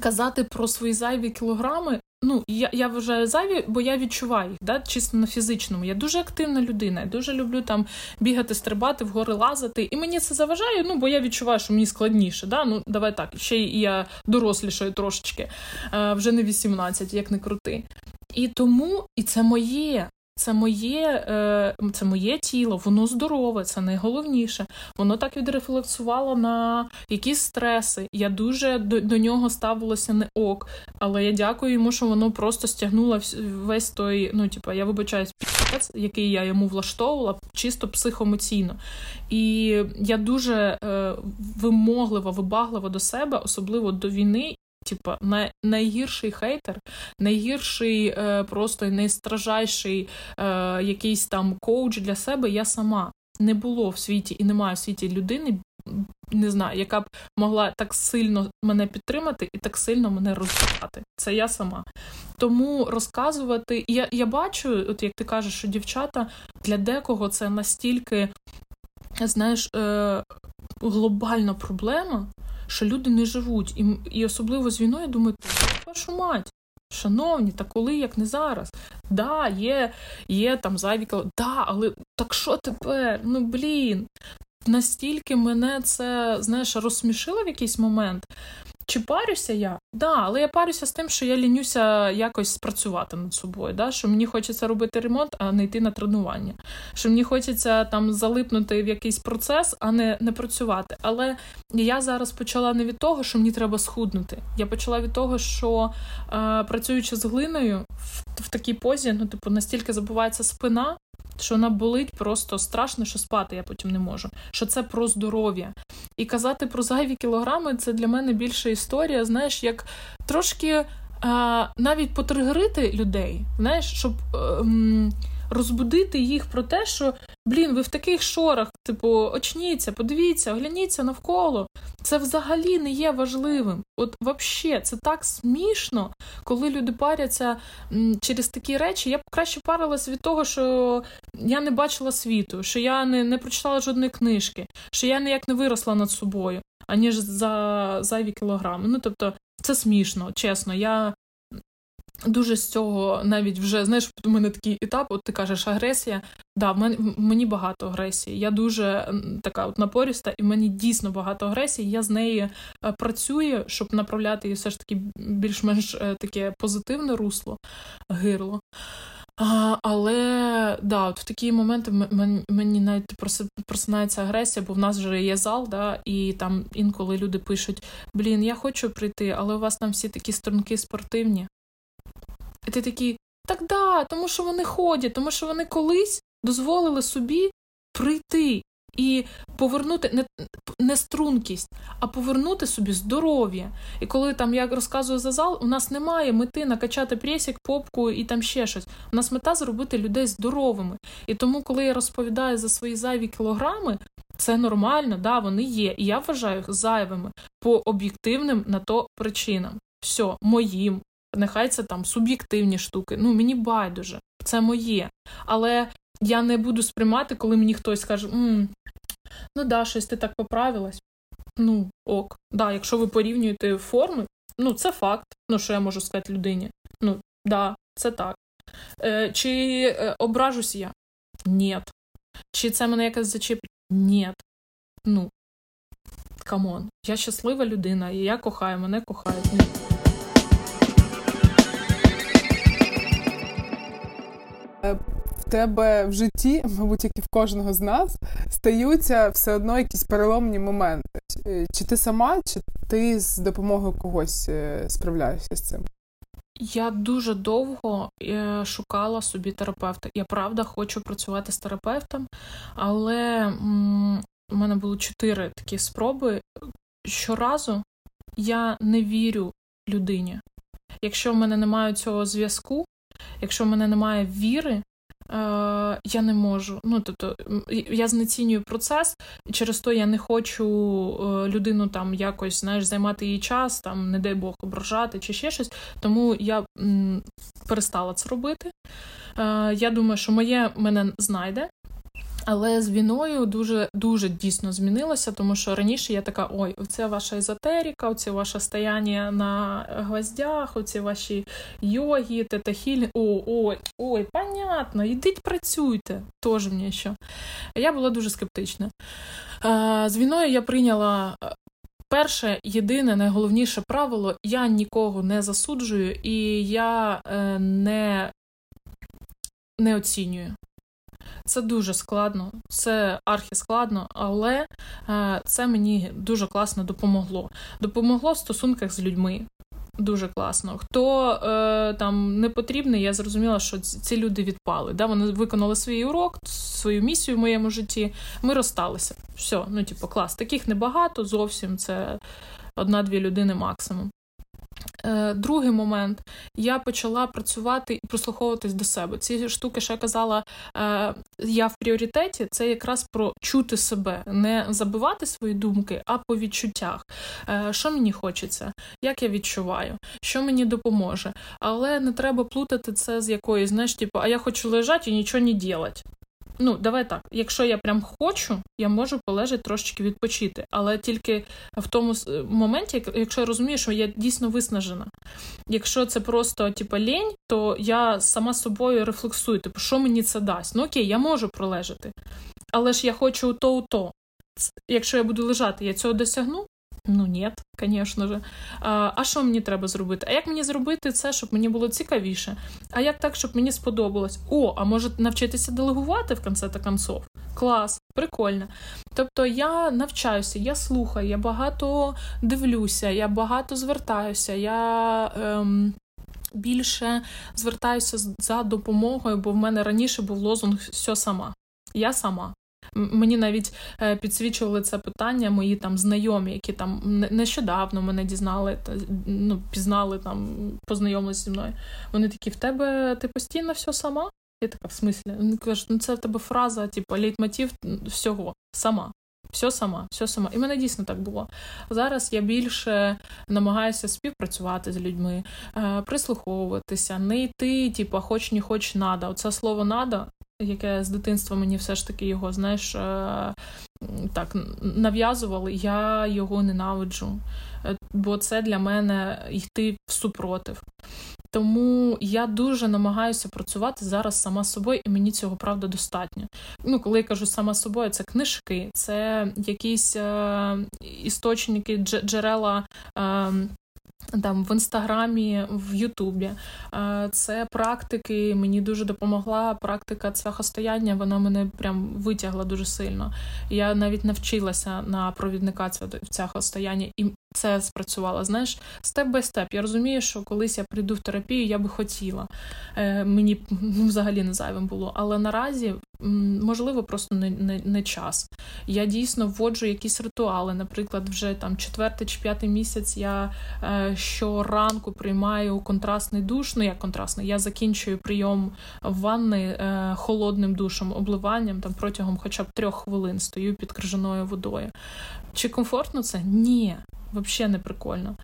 казати про свої зайві кілограми. Ну, я я вважаю зайві, бо я відчуваю їх, да, чисто на фізичному. Я дуже активна людина, я дуже люблю там бігати, стрибати, вгори лазити. І мені це заважає, ну, бо я відчуваю, що мені складніше. Да? Ну, давай так, ще й я дорослішаю трошечки, а, вже не 18, як не крути. І тому, і це моє. Це моє е, це моє тіло, воно здорове, це найголовніше. Воно так відрефлексувало на якісь стреси. Я дуже до, до нього ставилася не ок, але я дякую йому, що воно просто стягнуло весь той, ну типа, я вибачаюсь, піц, який я йому влаштовувала, чисто психоемоційно. І я дуже е, вимоглива, вибаглива до себе, особливо до війни. Типа най, найгірший хейтер, найгірший, е, просто найстражайший е, якийсь там коуч для себе я сама. Не було в світі і немає в світі людини, не знаю, яка б могла так сильно мене підтримати і так сильно мене розвивати. Це я сама. Тому розказувати, я я бачу, от як ти кажеш, що дівчата для декого це настільки, знаєш, е, глобальна проблема що люди не живуть. І і особливо з війною, я думаю, вашу мать. Шановні, та коли, як не зараз? Да, є є там зайві да, але так що тепер? Ну блін. Настільки мене це, знаєш, розсмішило в якийсь момент. Чи парюся я? Да, але я парюся з тим, що я лінюся якось спрацювати над собою. Да? Що мені хочеться робити ремонт, а не йти на тренування. Що мені хочеться там залипнути в якийсь процес, а не не працювати. Але я зараз почала не від того, що мені треба схуднути. Я почала від того, що е, працюючи з глиною в, в такій позі, ну типу настільки забувається спина, що вона болить просто страшно, що спати я потім не можу. Що це про здоров'я. І казати про зайві кілограми це для мене більша історія, знаєш, як трошки а, навіть потригерити людей, знаєш, щоб. А, ем, розбудити їх про те, що блін, ви в таких шорах, типу, очніться, подивіться, огляніться навколо. Це взагалі не є важливим. От взагалі, це так смішно, коли люди паряться через такі речі. Я б краще парилась від того, що я не бачила світу, що я не не прочитала жодної книжки, що я ніяк не виросла над собою, аніж за зайві кілограми. Ну тобто, це смішно, чесно. Я Дуже з цього навіть вже знаєш, у мене такий етап, от ти кажеш, агресія. Да, в мене мені багато агресії. Я дуже така от напоріста, і мені дійсно багато агресії. Я з нею е, працюю, щоб направляти її все ж таки більш-менш е, таке позитивне русло, гирло. А, Але да, от в такі моменти мені навіть просинається агресія, бо в нас вже є зал, да, і там інколи люди пишуть: Блін, я хочу прийти, але у вас там всі такі струнки спортивні. І ти такий, так да, тому що вони ходять, тому що вони колись дозволили собі прийти і повернути не не стрункість, а повернути собі здоров'я. І коли там я розказую за зал, у нас немає мети накачати пресік, попку і там ще щось. У нас мета зробити людей здоровими. І тому, коли я розповідаю за свої зайві кілограми, це нормально, да, вони є. І я вважаю їх зайвими по об'єктивним на то причинам. Все, моїм, Нехай це там суб'єктивні штуки. Ну, мені байдуже, це моє. Але я не буду сприймати, коли мені хтось скаже: М, ну да, щось ти так поправилась. Ну, ок. Да, Якщо ви порівнюєте форми, ну це факт. Ну, що я можу сказати людині? Ну, да, це так. Е, Чи е, ображусь я? Ні. Чи це мене якось зачепить? Ні. Ну, come on. Я щаслива людина, і я кохаю, мене кохають.
В тебе в житті, мабуть, як і в кожного з нас, стаються все одно якісь переломні моменти. Чи ти сама, чи ти з допомогою когось е, справляєшся з цим?
Я дуже довго е, шукала собі терапевта. Я правда хочу працювати з терапевтом, але у мене було чотири такі спроби. Щоразу я не вірю людині. Якщо в мене немає цього зв'язку, Якщо в мене немає віри, е, я не можу. Ну, тобто, я знецінюю процес, і через то я не хочу е, людину там якось знаєш, займати її час, там, не дай Бог, ображати чи ще щось. Тому я перестала це робити. Е, Я думаю, що моє мене знайде. Але з війною дуже дуже дійсно змінилося, тому що раніше я така: ой, оце ваша езотерика, оце ваше стояння на гвоздях, оці ваші йоги, тетахілі. О, ой, ой, понятно, ідіть працюйте. Тож мені що. Я була дуже скептична. З війною я прийняла. Е, перше, єдине, найголовніше правило: я нікого не засуджую і я е, не не оцінюю. Це дуже складно, це архіскладно, але е, це мені дуже класно допомогло. Допомогло в стосунках з людьми. Дуже класно. Хто е, там не потрібний, я зрозуміла, що ці люди відпали. Да? Вони виконали свій урок, свою місію в моєму житті. Ми розсталися. Все, ну типу, клас. Таких небагато, зовсім це одна-дві людини максимум. Е, другий момент я почала працювати і прослуховуватись до себе. Ці штуки, що я казала, е, я в пріоритеті, це якраз про чути себе, не забивати свої думки, а по відчуттях. Е, що мені хочеться, як я відчуваю, що мені допоможе. Але не треба плутати це з якоюсь, знаєш, типу, а я хочу лежати і нічого не робити. Ну, давай так. Якщо я прям хочу, я можу полежати трошечки відпочити. Але тільки в тому моменті, якщо я розумію, що я дійсно виснажена. Якщо це просто типу, лінь, то я сама собою рефлексую, типу, що мені це дасть? Ну окей, я можу пролежати. Але ж я хочу то, то. Якщо я буду лежати, я цього досягну. Ну, ні, звісно ж. А що мені треба зробити? А як мені зробити це, щоб мені було цікавіше? А як так, щоб мені сподобалось? О, а може навчитися делегувати в конце та концов? Клас, прикольно. Тобто я навчаюся, я слухаю, я багато дивлюся, я багато звертаюся, я. Ем... Більше звертаюся за допомогою, бо в мене раніше був лозунг все сама. Я сама. Мені навіть е, підсвічували це питання мої там знайомі, які там нещодавно мене дізнали, та ну, пізнали там, познайомилися зі мною. Вони такі: в тебе ти постійно все сама? Я така, в смислі? Вони кажуть, ну це в тебе фраза, типу, лейтмотив всього сама. Все сама, все сама. І мене дійсно так було. Зараз я більше намагаюся співпрацювати з людьми, е, прислуховуватися, не йти, типу, хоч не хоч надо. Оце слово надо, яке з дитинства мені все ж таки його, знаєш, е, так нав'язували, я його ненавиджу. Е, бо це для мене йти в супротив. Тому я дуже намагаюся працювати зараз сама собою, і мені цього правда достатньо. Ну, коли я кажу сама собою, це книжки, це якісь е, істочники, джерела. Е, там в інстаграмі, в Ютубі. Це практики, мені дуже допомогла. Практика цвяхостояння, вона мене прям витягла дуже сильно. Я навіть навчилася на провідника цвяхостояння, і це спрацювало. Знаєш, степ бай степ. Я розумію, що колись я прийду в терапію, я би хотіла. Е, Мені ну, взагалі не зайвим було. Але наразі, можливо, просто не, не, не час. Я дійсно вводжу якісь ритуали. Наприклад, вже там четвертий чи п'ятий місяць я е, щоранку приймаю контрастний душ. Ну, як контрастний, я закінчую прийом ванни е, холодним душем, обливанням там протягом хоча б трьох хвилин стою під крижаною водою. Чи комфортно це? Ні. Взагалі не прикольно.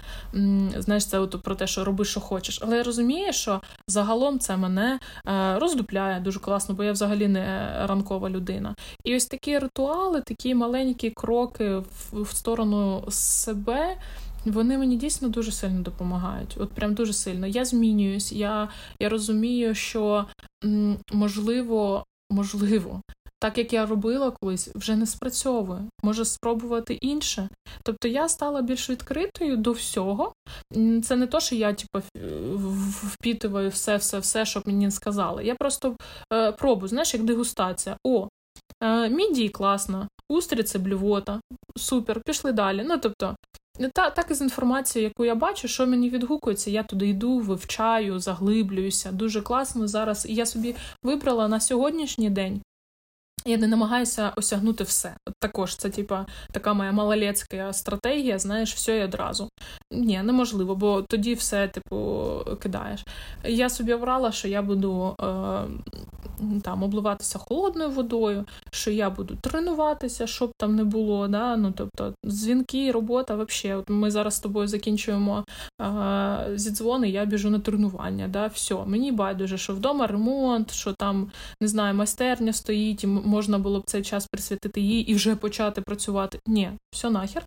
Знаєш, це от про те, що роби, що хочеш. Але я розумію, що загалом це мене е, роздупляє дуже класно, бо я взагалі не ранкова людина. І ось такі ритуали, такі маленькі кроки в сторону себе. Вони мені дійсно дуже сильно допомагають. От прям дуже сильно. Я змінююсь. Я я розумію, що можливо, можливо, так як я робила колись, вже не спрацьовує. Може спробувати інше. Тобто я стала більш відкритою до всього. Це не то, що я типу, впітую все, все, все, що мені сказали. Я просто е, пробую, знаєш, як дегустація. О, е, мідії класно, устриці, блювота, супер, пішли далі. Ну тобто. Та, так і з інформацією, яку я бачу, що мені відгукується, я туди йду, вивчаю, заглиблююся. Дуже класно зараз. І я собі вибрала на сьогоднішній день я не намагаюся осягнути все. Також це, типа, така моя малолецька стратегія, знаєш, все і одразу. Ні, неможливо, бо тоді все, типу, кидаєш. Я собі обрала, що я буду е, там обливатися холодною водою, що я буду тренуватися, щоб там не було. Да? Ну, тобто, дзвінки, робота, взагалі. От ми зараз з тобою закінчуємо е, зі дзвони, я біжу на тренування. Да? Все, мені байдуже, що вдома ремонт, що там не знаю, майстерня стоїть, можна було б цей час присвятити їй і вже почати працювати. Ні, все нахер.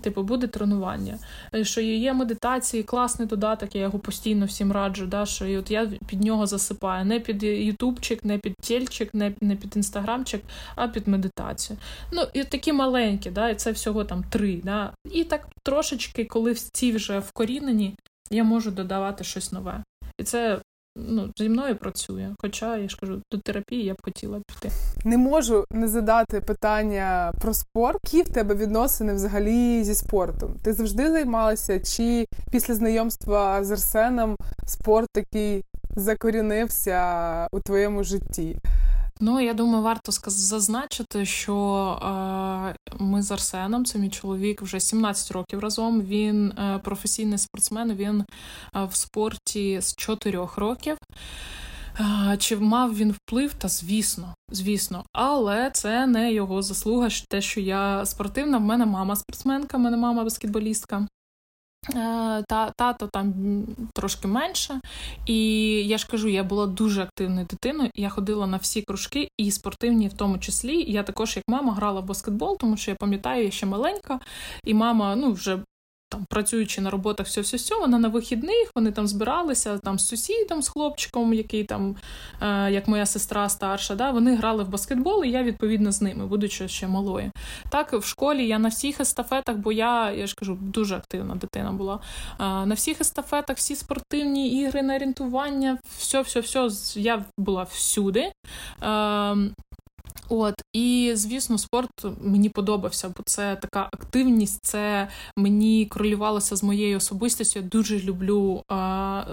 Типу, буде тренування. Е, що є медитації, класний додаток, я його постійно всім раджу. да, Що і от я під нього засипаю. Не під ютубчик, не під тельчик, не не під інстаграмчик, а під медитацію. Ну, і такі маленькі, да, і це всього там три. Да. І так трошечки, коли ці вже вкорінені, я можу додавати щось нове. І це ну, зі мною працює. Хоча я ж кажу, до терапії я б хотіла піти.
Не можу не задати питання про спорт. Які в тебе відносини взагалі зі спортом? Ти завжди займалася? Чи після знайомства з Арсеном спорт такий закорінився у твоєму житті?
Ну, я думаю, варто зазначити, що е, ми з Арсеном, це мій чоловік, вже 17 років разом. Він е, професійний спортсмен, він е, в спорті з 4 років. Чи мав він вплив? Та звісно, звісно, але це не його заслуга. Те, що я спортивна. В мене мама спортсменка, в мене мама баскетболістка. Е, та тато там трошки менше, і я ж кажу, я була дуже активною дитиною. Я ходила на всі кружки, і спортивні, в тому числі. Я також, як мама, грала в баскетбол, тому що я пам'ятаю, я ще маленька, і мама ну вже там працюючи на роботах, все все все вона на вихідних, вони там збиралися там з сусідом, з хлопчиком, який там, е, як моя сестра старша, да, вони грали в баскетбол, і я відповідно з ними, будучи ще малою. Так, в школі я на всіх естафетах, бо я, я ж кажу, дуже активна дитина була. Е, на всіх естафетах, всі спортивні ігри на орієнтування, все, все, все, я була всюди. Е, От і звісно, спорт мені подобався, бо це така активність, це мені корелювалося з моєю особистістю. Я дуже люблю а,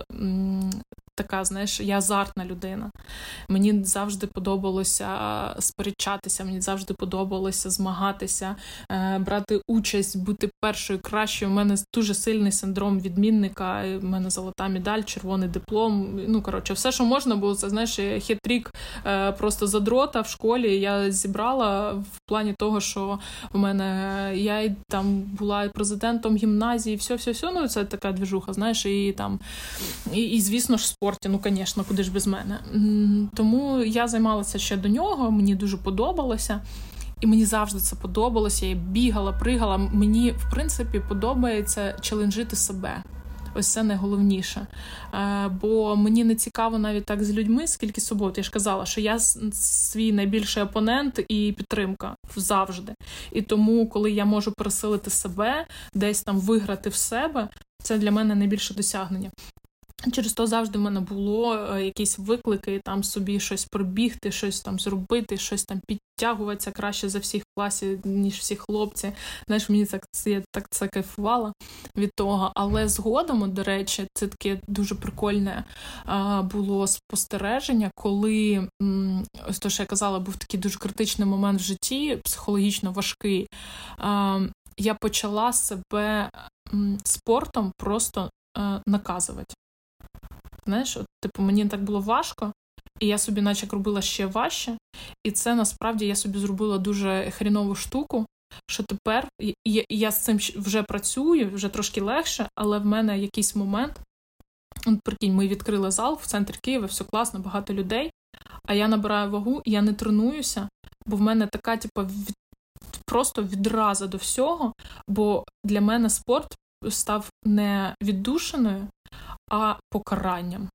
така, знаєш, я азартна людина. Мені завжди подобалося сперечатися, мені завжди подобалося змагатися, е, брати участь, бути першою кращою. У мене дуже сильний синдром відмінника. У мене золота медаль, червоний диплом. Ну коротше, все, що можна було, це знаєш, хитрік е, просто задрота в школі. Я зібрала в плані того, що в мене я там була президентом гімназії, все, все, все. Ну це така двіжуха, знаєш, і там і, і звісно ж, спорті. Ну, звісно, куди ж без мене. Тому я займалася ще до нього, мені дуже подобалося. І мені завжди це подобалося. Я бігала, пригала. Мені, в принципі, подобається челенджити себе. Ось це найголовніше. Е, бо мені не цікаво навіть так з людьми, скільки собою. Я ж казала, що я свій найбільший опонент і підтримка завжди. І тому, коли я можу пересилити себе, десь там виграти в себе, це для мене найбільше досягнення. Через то завжди в мене було е, якісь виклики, там собі щось пробігти, щось там зробити, щось там підтягуватися краще за всіх в класі, ніж всі хлопці. Знаєш, мені так я так це кайфувала від того. Але згодом, до речі, це таке дуже прикольне було спостереження, коли ось то, що я казала, був такий дуже критичний момент в житті, психологічно важкий. Я почала себе спортом просто е, наказувати. Знаєш, от, типу, мені так було важко, і я собі, наче робила ще важче. І це насправді я собі зробила дуже хрінову штуку. Що тепер я, я з цим вже працюю, вже трошки легше, але в мене якийсь момент. От прикинь, ми відкрили зал в центрі Києва, все класно, багато людей. А я набираю вагу, я не тренуюся, бо в мене така, типу, від, просто відраза до всього. Бо для мене спорт став не віддушеною, а покаранням.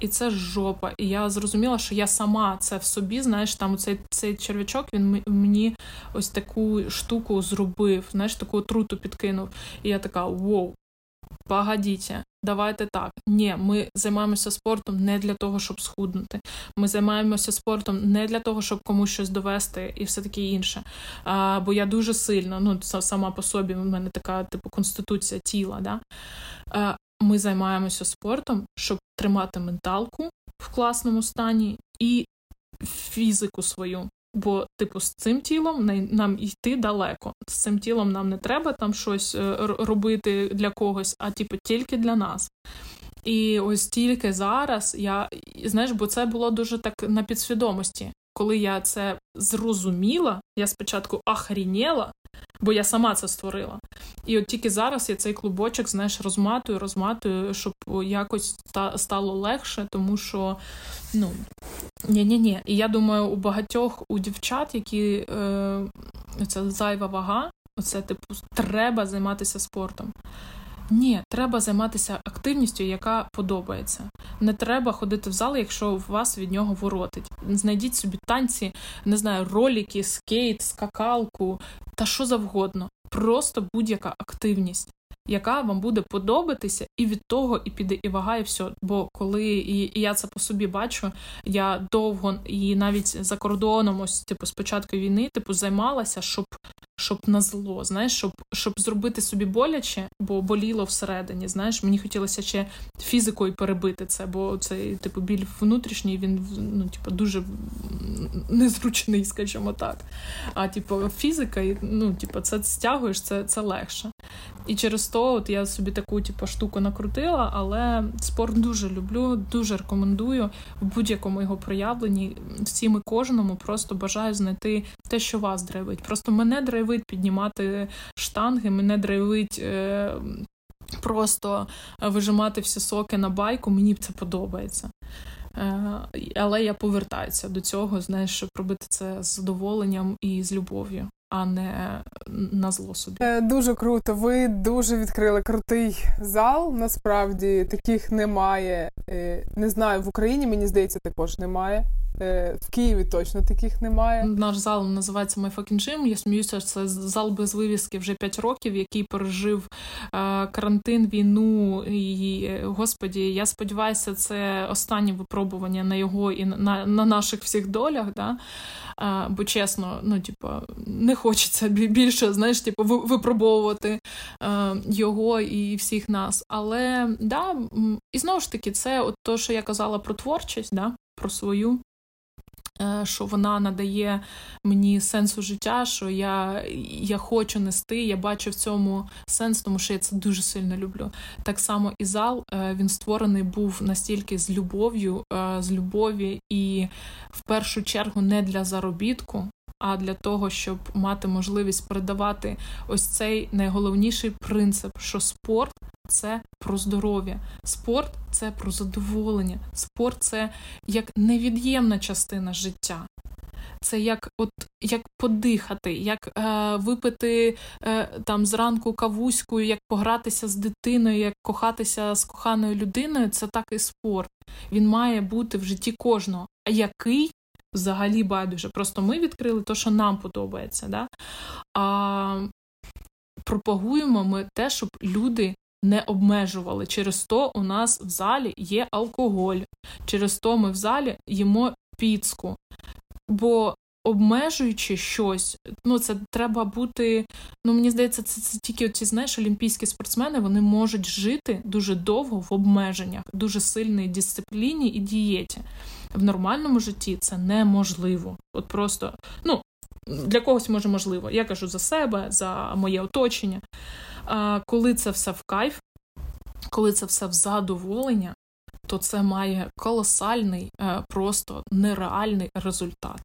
І це жопа. І я зрозуміла, що я сама це в собі, знаєш, там цей цей черв'ячок він мені ось таку штуку зробив, знаєш, таку отруту підкинув. І я така: воу, погодіться, давайте так. Ні, ми займаємося спортом не для того, щоб схуднути. Ми займаємося спортом не для того, щоб комусь щось довести і все таке інше. А, Бо я дуже сильно, ну сама по собі, в мене така типу конституція тіла. Да? А, Ми займаємося спортом, щоб тримати менталку в класному стані і фізику свою. Бо, типу, з цим тілом нам йти далеко. З цим тілом нам не треба там щось е, робити для когось, а типу тільки для нас. І ось тільки зараз я знаєш, бо це було дуже так на підсвідомості. Коли я це зрозуміла, я спочатку охрініла, бо я сама це створила. І от тільки зараз я цей клубочок, знаєш, розматую, розматую, щоб якось стало легше, тому що, ну, ні-ні-ні. І я думаю, у багатьох у дівчат, які е, це зайва вага, оце типу, треба займатися спортом. Ні, треба займатися активністю, яка подобається. Не треба ходити в зал, якщо вас від нього воротить. Знайдіть собі танці, не знаю, ролики, скейт, скакалку та що завгодно. Просто будь-яка активність яка вам буде подобатися, і від того і піде і вага, і все. Бо коли і, і я це по собі бачу, я довго і навіть за кордоном, ось типу, з початку війни, типу, займалася, щоб щоб на зло, знаєш, щоб щоб зробити собі боляче, бо боліло всередині. Знаєш, мені хотілося ще фізикою перебити це, бо цей типу біль внутрішній, він ну, типу, дуже незручний, скажімо так. А типу, фізика, ну, типу, це стягуєш, це це легше. І через то от я собі таку типу, штуку накрутила, але спорт дуже люблю, дуже рекомендую в будь-якому його проявленні. Всім і кожному просто бажаю знайти те, що вас драйвить. Просто мене драйвить піднімати штанги, мене драйвить. Е- Просто вижимати всі соки на байку, мені це подобається. Е, але я повертаюся до цього, знаєш, щоб робити це з задоволенням і з любов'ю а не на зло собі.
Е, дуже круто. Ви дуже відкрили крутий зал. Насправді таких немає. Не знаю, в Україні мені здається, також немає. Е, в Києві точно таких немає.
Наш зал називається My Fucking Gym. Я сміюся, це зал без вивіски вже 5 років, який пережив е, карантин, війну. І господі, я сподіваюся, це останнє випробування на його і на на наших всіх долях. Да? Е, бо чесно, ну типу, не хочеться більше знаєш, типу, випробовувати його і всіх нас. Але да, і знову ж таки, це от то, що я казала про творчість, да, про свою. Е, що вона надає мені сенсу життя, що я я хочу нести, я бачу в цьому сенс, тому що я це дуже сильно люблю. Так само і зал е, він створений був настільки з любов'ю, е, з любові, і в першу чергу не для заробітку. А для того, щоб мати можливість передавати ось цей найголовніший принцип, що спорт це про здоров'я, спорт це про задоволення, спорт це як невід'ємна частина життя. Це як от як подихати, як е, випити е, там зранку кавуську, як погратися з дитиною, як кохатися з коханою людиною, це так і спорт. Він має бути в житті кожного. А який взагалі байдуже? Просто ми відкрили те, що нам подобається. Да? А пропагуємо ми те, щоб люди не обмежували. Через то у нас в залі є алкоголь, через то ми в залі їмо піцку. Бо обмежуючи щось, ну це треба бути. Ну мені здається, це це тільки оці знаєш, олімпійські спортсмени вони можуть жити дуже довго в обмеженнях, дуже сильній дисципліні і дієті. В нормальному житті це неможливо. От просто ну для когось може можливо. Я кажу за себе, за моє оточення коли це все в кайф, коли це все в задоволення, то це має колосальний, е, просто нереальний результат.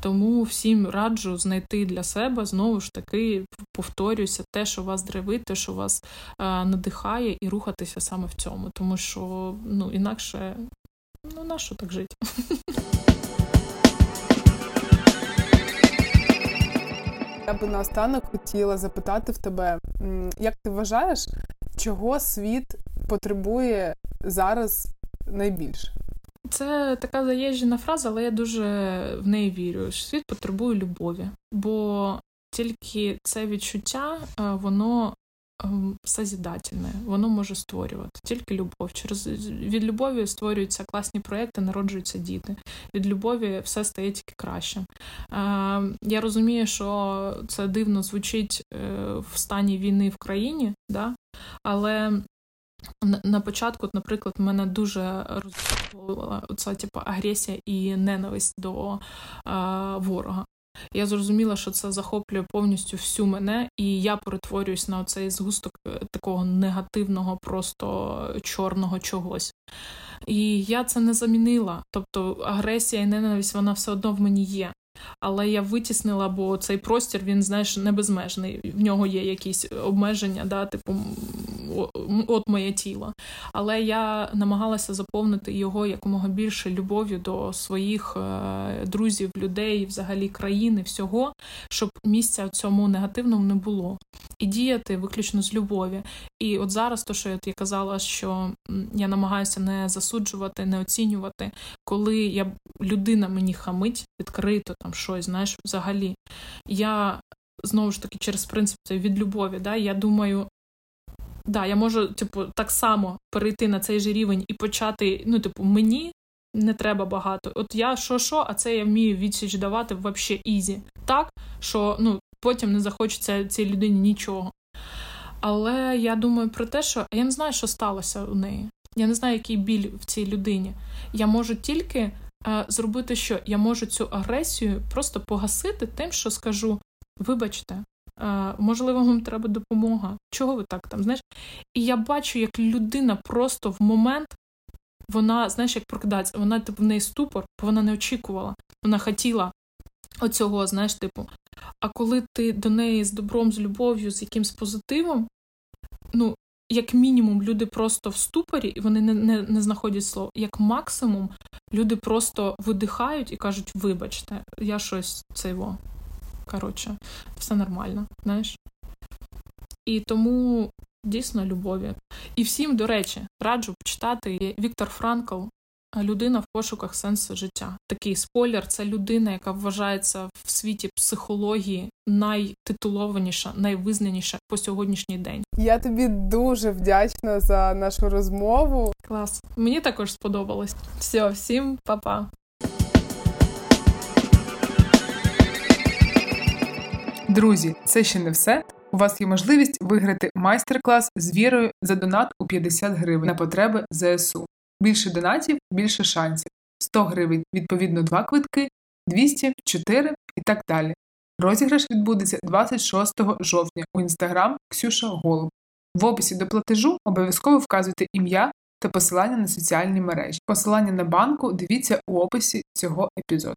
Тому всім раджу знайти для себе знову ж таки, повторюся, те, що вас древить, те, що вас е, надихає, і рухатися саме в цьому. Тому що ну, інакше, ну на що так жити? (laughs)
Я би наостанок хотіла запитати в тебе, як ти вважаєш, чого світ потребує зараз найбільше?
Це така заїжджена фраза, але я дуже в неї вірю. Світ потребує любові, бо тільки це відчуття, е, воно созідательне, воно може створювати тільки любов. Через від любові створюються класні проекти, народжуються діти. Від любові все стає тільки краще. Ем, я розумію, що це дивно звучить е, в стані війни в країні, да? але. На початку, наприклад, мене дуже розбувала ця типу, агресія і ненависть до е, ворога. Я зрозуміла, що це захоплює повністю всю мене, і я перетворююсь на цей згусток е, такого негативного, просто чорного чогось. І я це не замінила. Тобто агресія і ненависть, вона все одно в мені є. Але я витіснила, бо цей простір, він, знаєш, не безмежний. В нього є якісь обмеження, да, типу, от моє тіло. Але я намагалася заповнити його якомога більше любов'ю до своїх е, друзів, людей, взагалі країни, всього, щоб місця цьому негативному не було. І діяти виключно з любові. І от зараз, то, що я казала, що я намагаюся не засуджувати, не оцінювати, коли я людина мені хамить відкрито там щось, знаєш, взагалі. Я знову ж таки через принцип від любові, да, я думаю, да, я можу, типу, так само перейти на цей же рівень і почати, ну, типу, мені не треба багато. От я що, що, а це я вмію відсіч давати вообще easy. Так, що ну, потім не захочеться цій людині нічого. Але я думаю про те, що я не знаю, що сталося у неї. Я не знаю, який біль в цій людині. Я можу тільки е, зробити що? Я можу цю агресію просто погасити тим, що скажу: вибачте, е, можливо, вам треба допомога. Чого ви так там? Знаєш? І я бачу, як людина просто в момент. Вона, знаєш, як прокидається, вона типу, в неї ступор, бо вона не очікувала. Вона хотіла оцього, знаєш, типу. А коли ти до неї з добром, з любов'ю, з якимсь позитивом, ну, як мінімум, люди просто в ступорі, і вони не не, не знаходять слов. Як максимум, люди просто видихають і кажуть: вибачте, я щось цейво. Коротше, все нормально, знаєш. І тому дійсно любові. І всім, до речі, раджу почитати Віктор Франкл людина в пошуках сенсу життя. Такий спойлер це людина, яка вважається в світі психології найтитулованіша, найвизнаніша по сьогоднішній день.
Я тобі дуже вдячна за нашу розмову.
Клас. Мені також сподобалось. Все, всім па-па.
Друзі, це ще не все. У вас є можливість виграти майстер-клас з вірою за донат у 50 гривень на потреби ЗСУ. Більше донатів, більше шансів. 100 гривень, відповідно, 2 квитки, 200, 4 і так далі. Розіграш відбудеться 26 жовтня у інстаграм Ксюша Голуб. В описі до платежу обов'язково вказуйте ім'я та посилання на соціальні мережі. Посилання на банку дивіться у описі цього епізоду.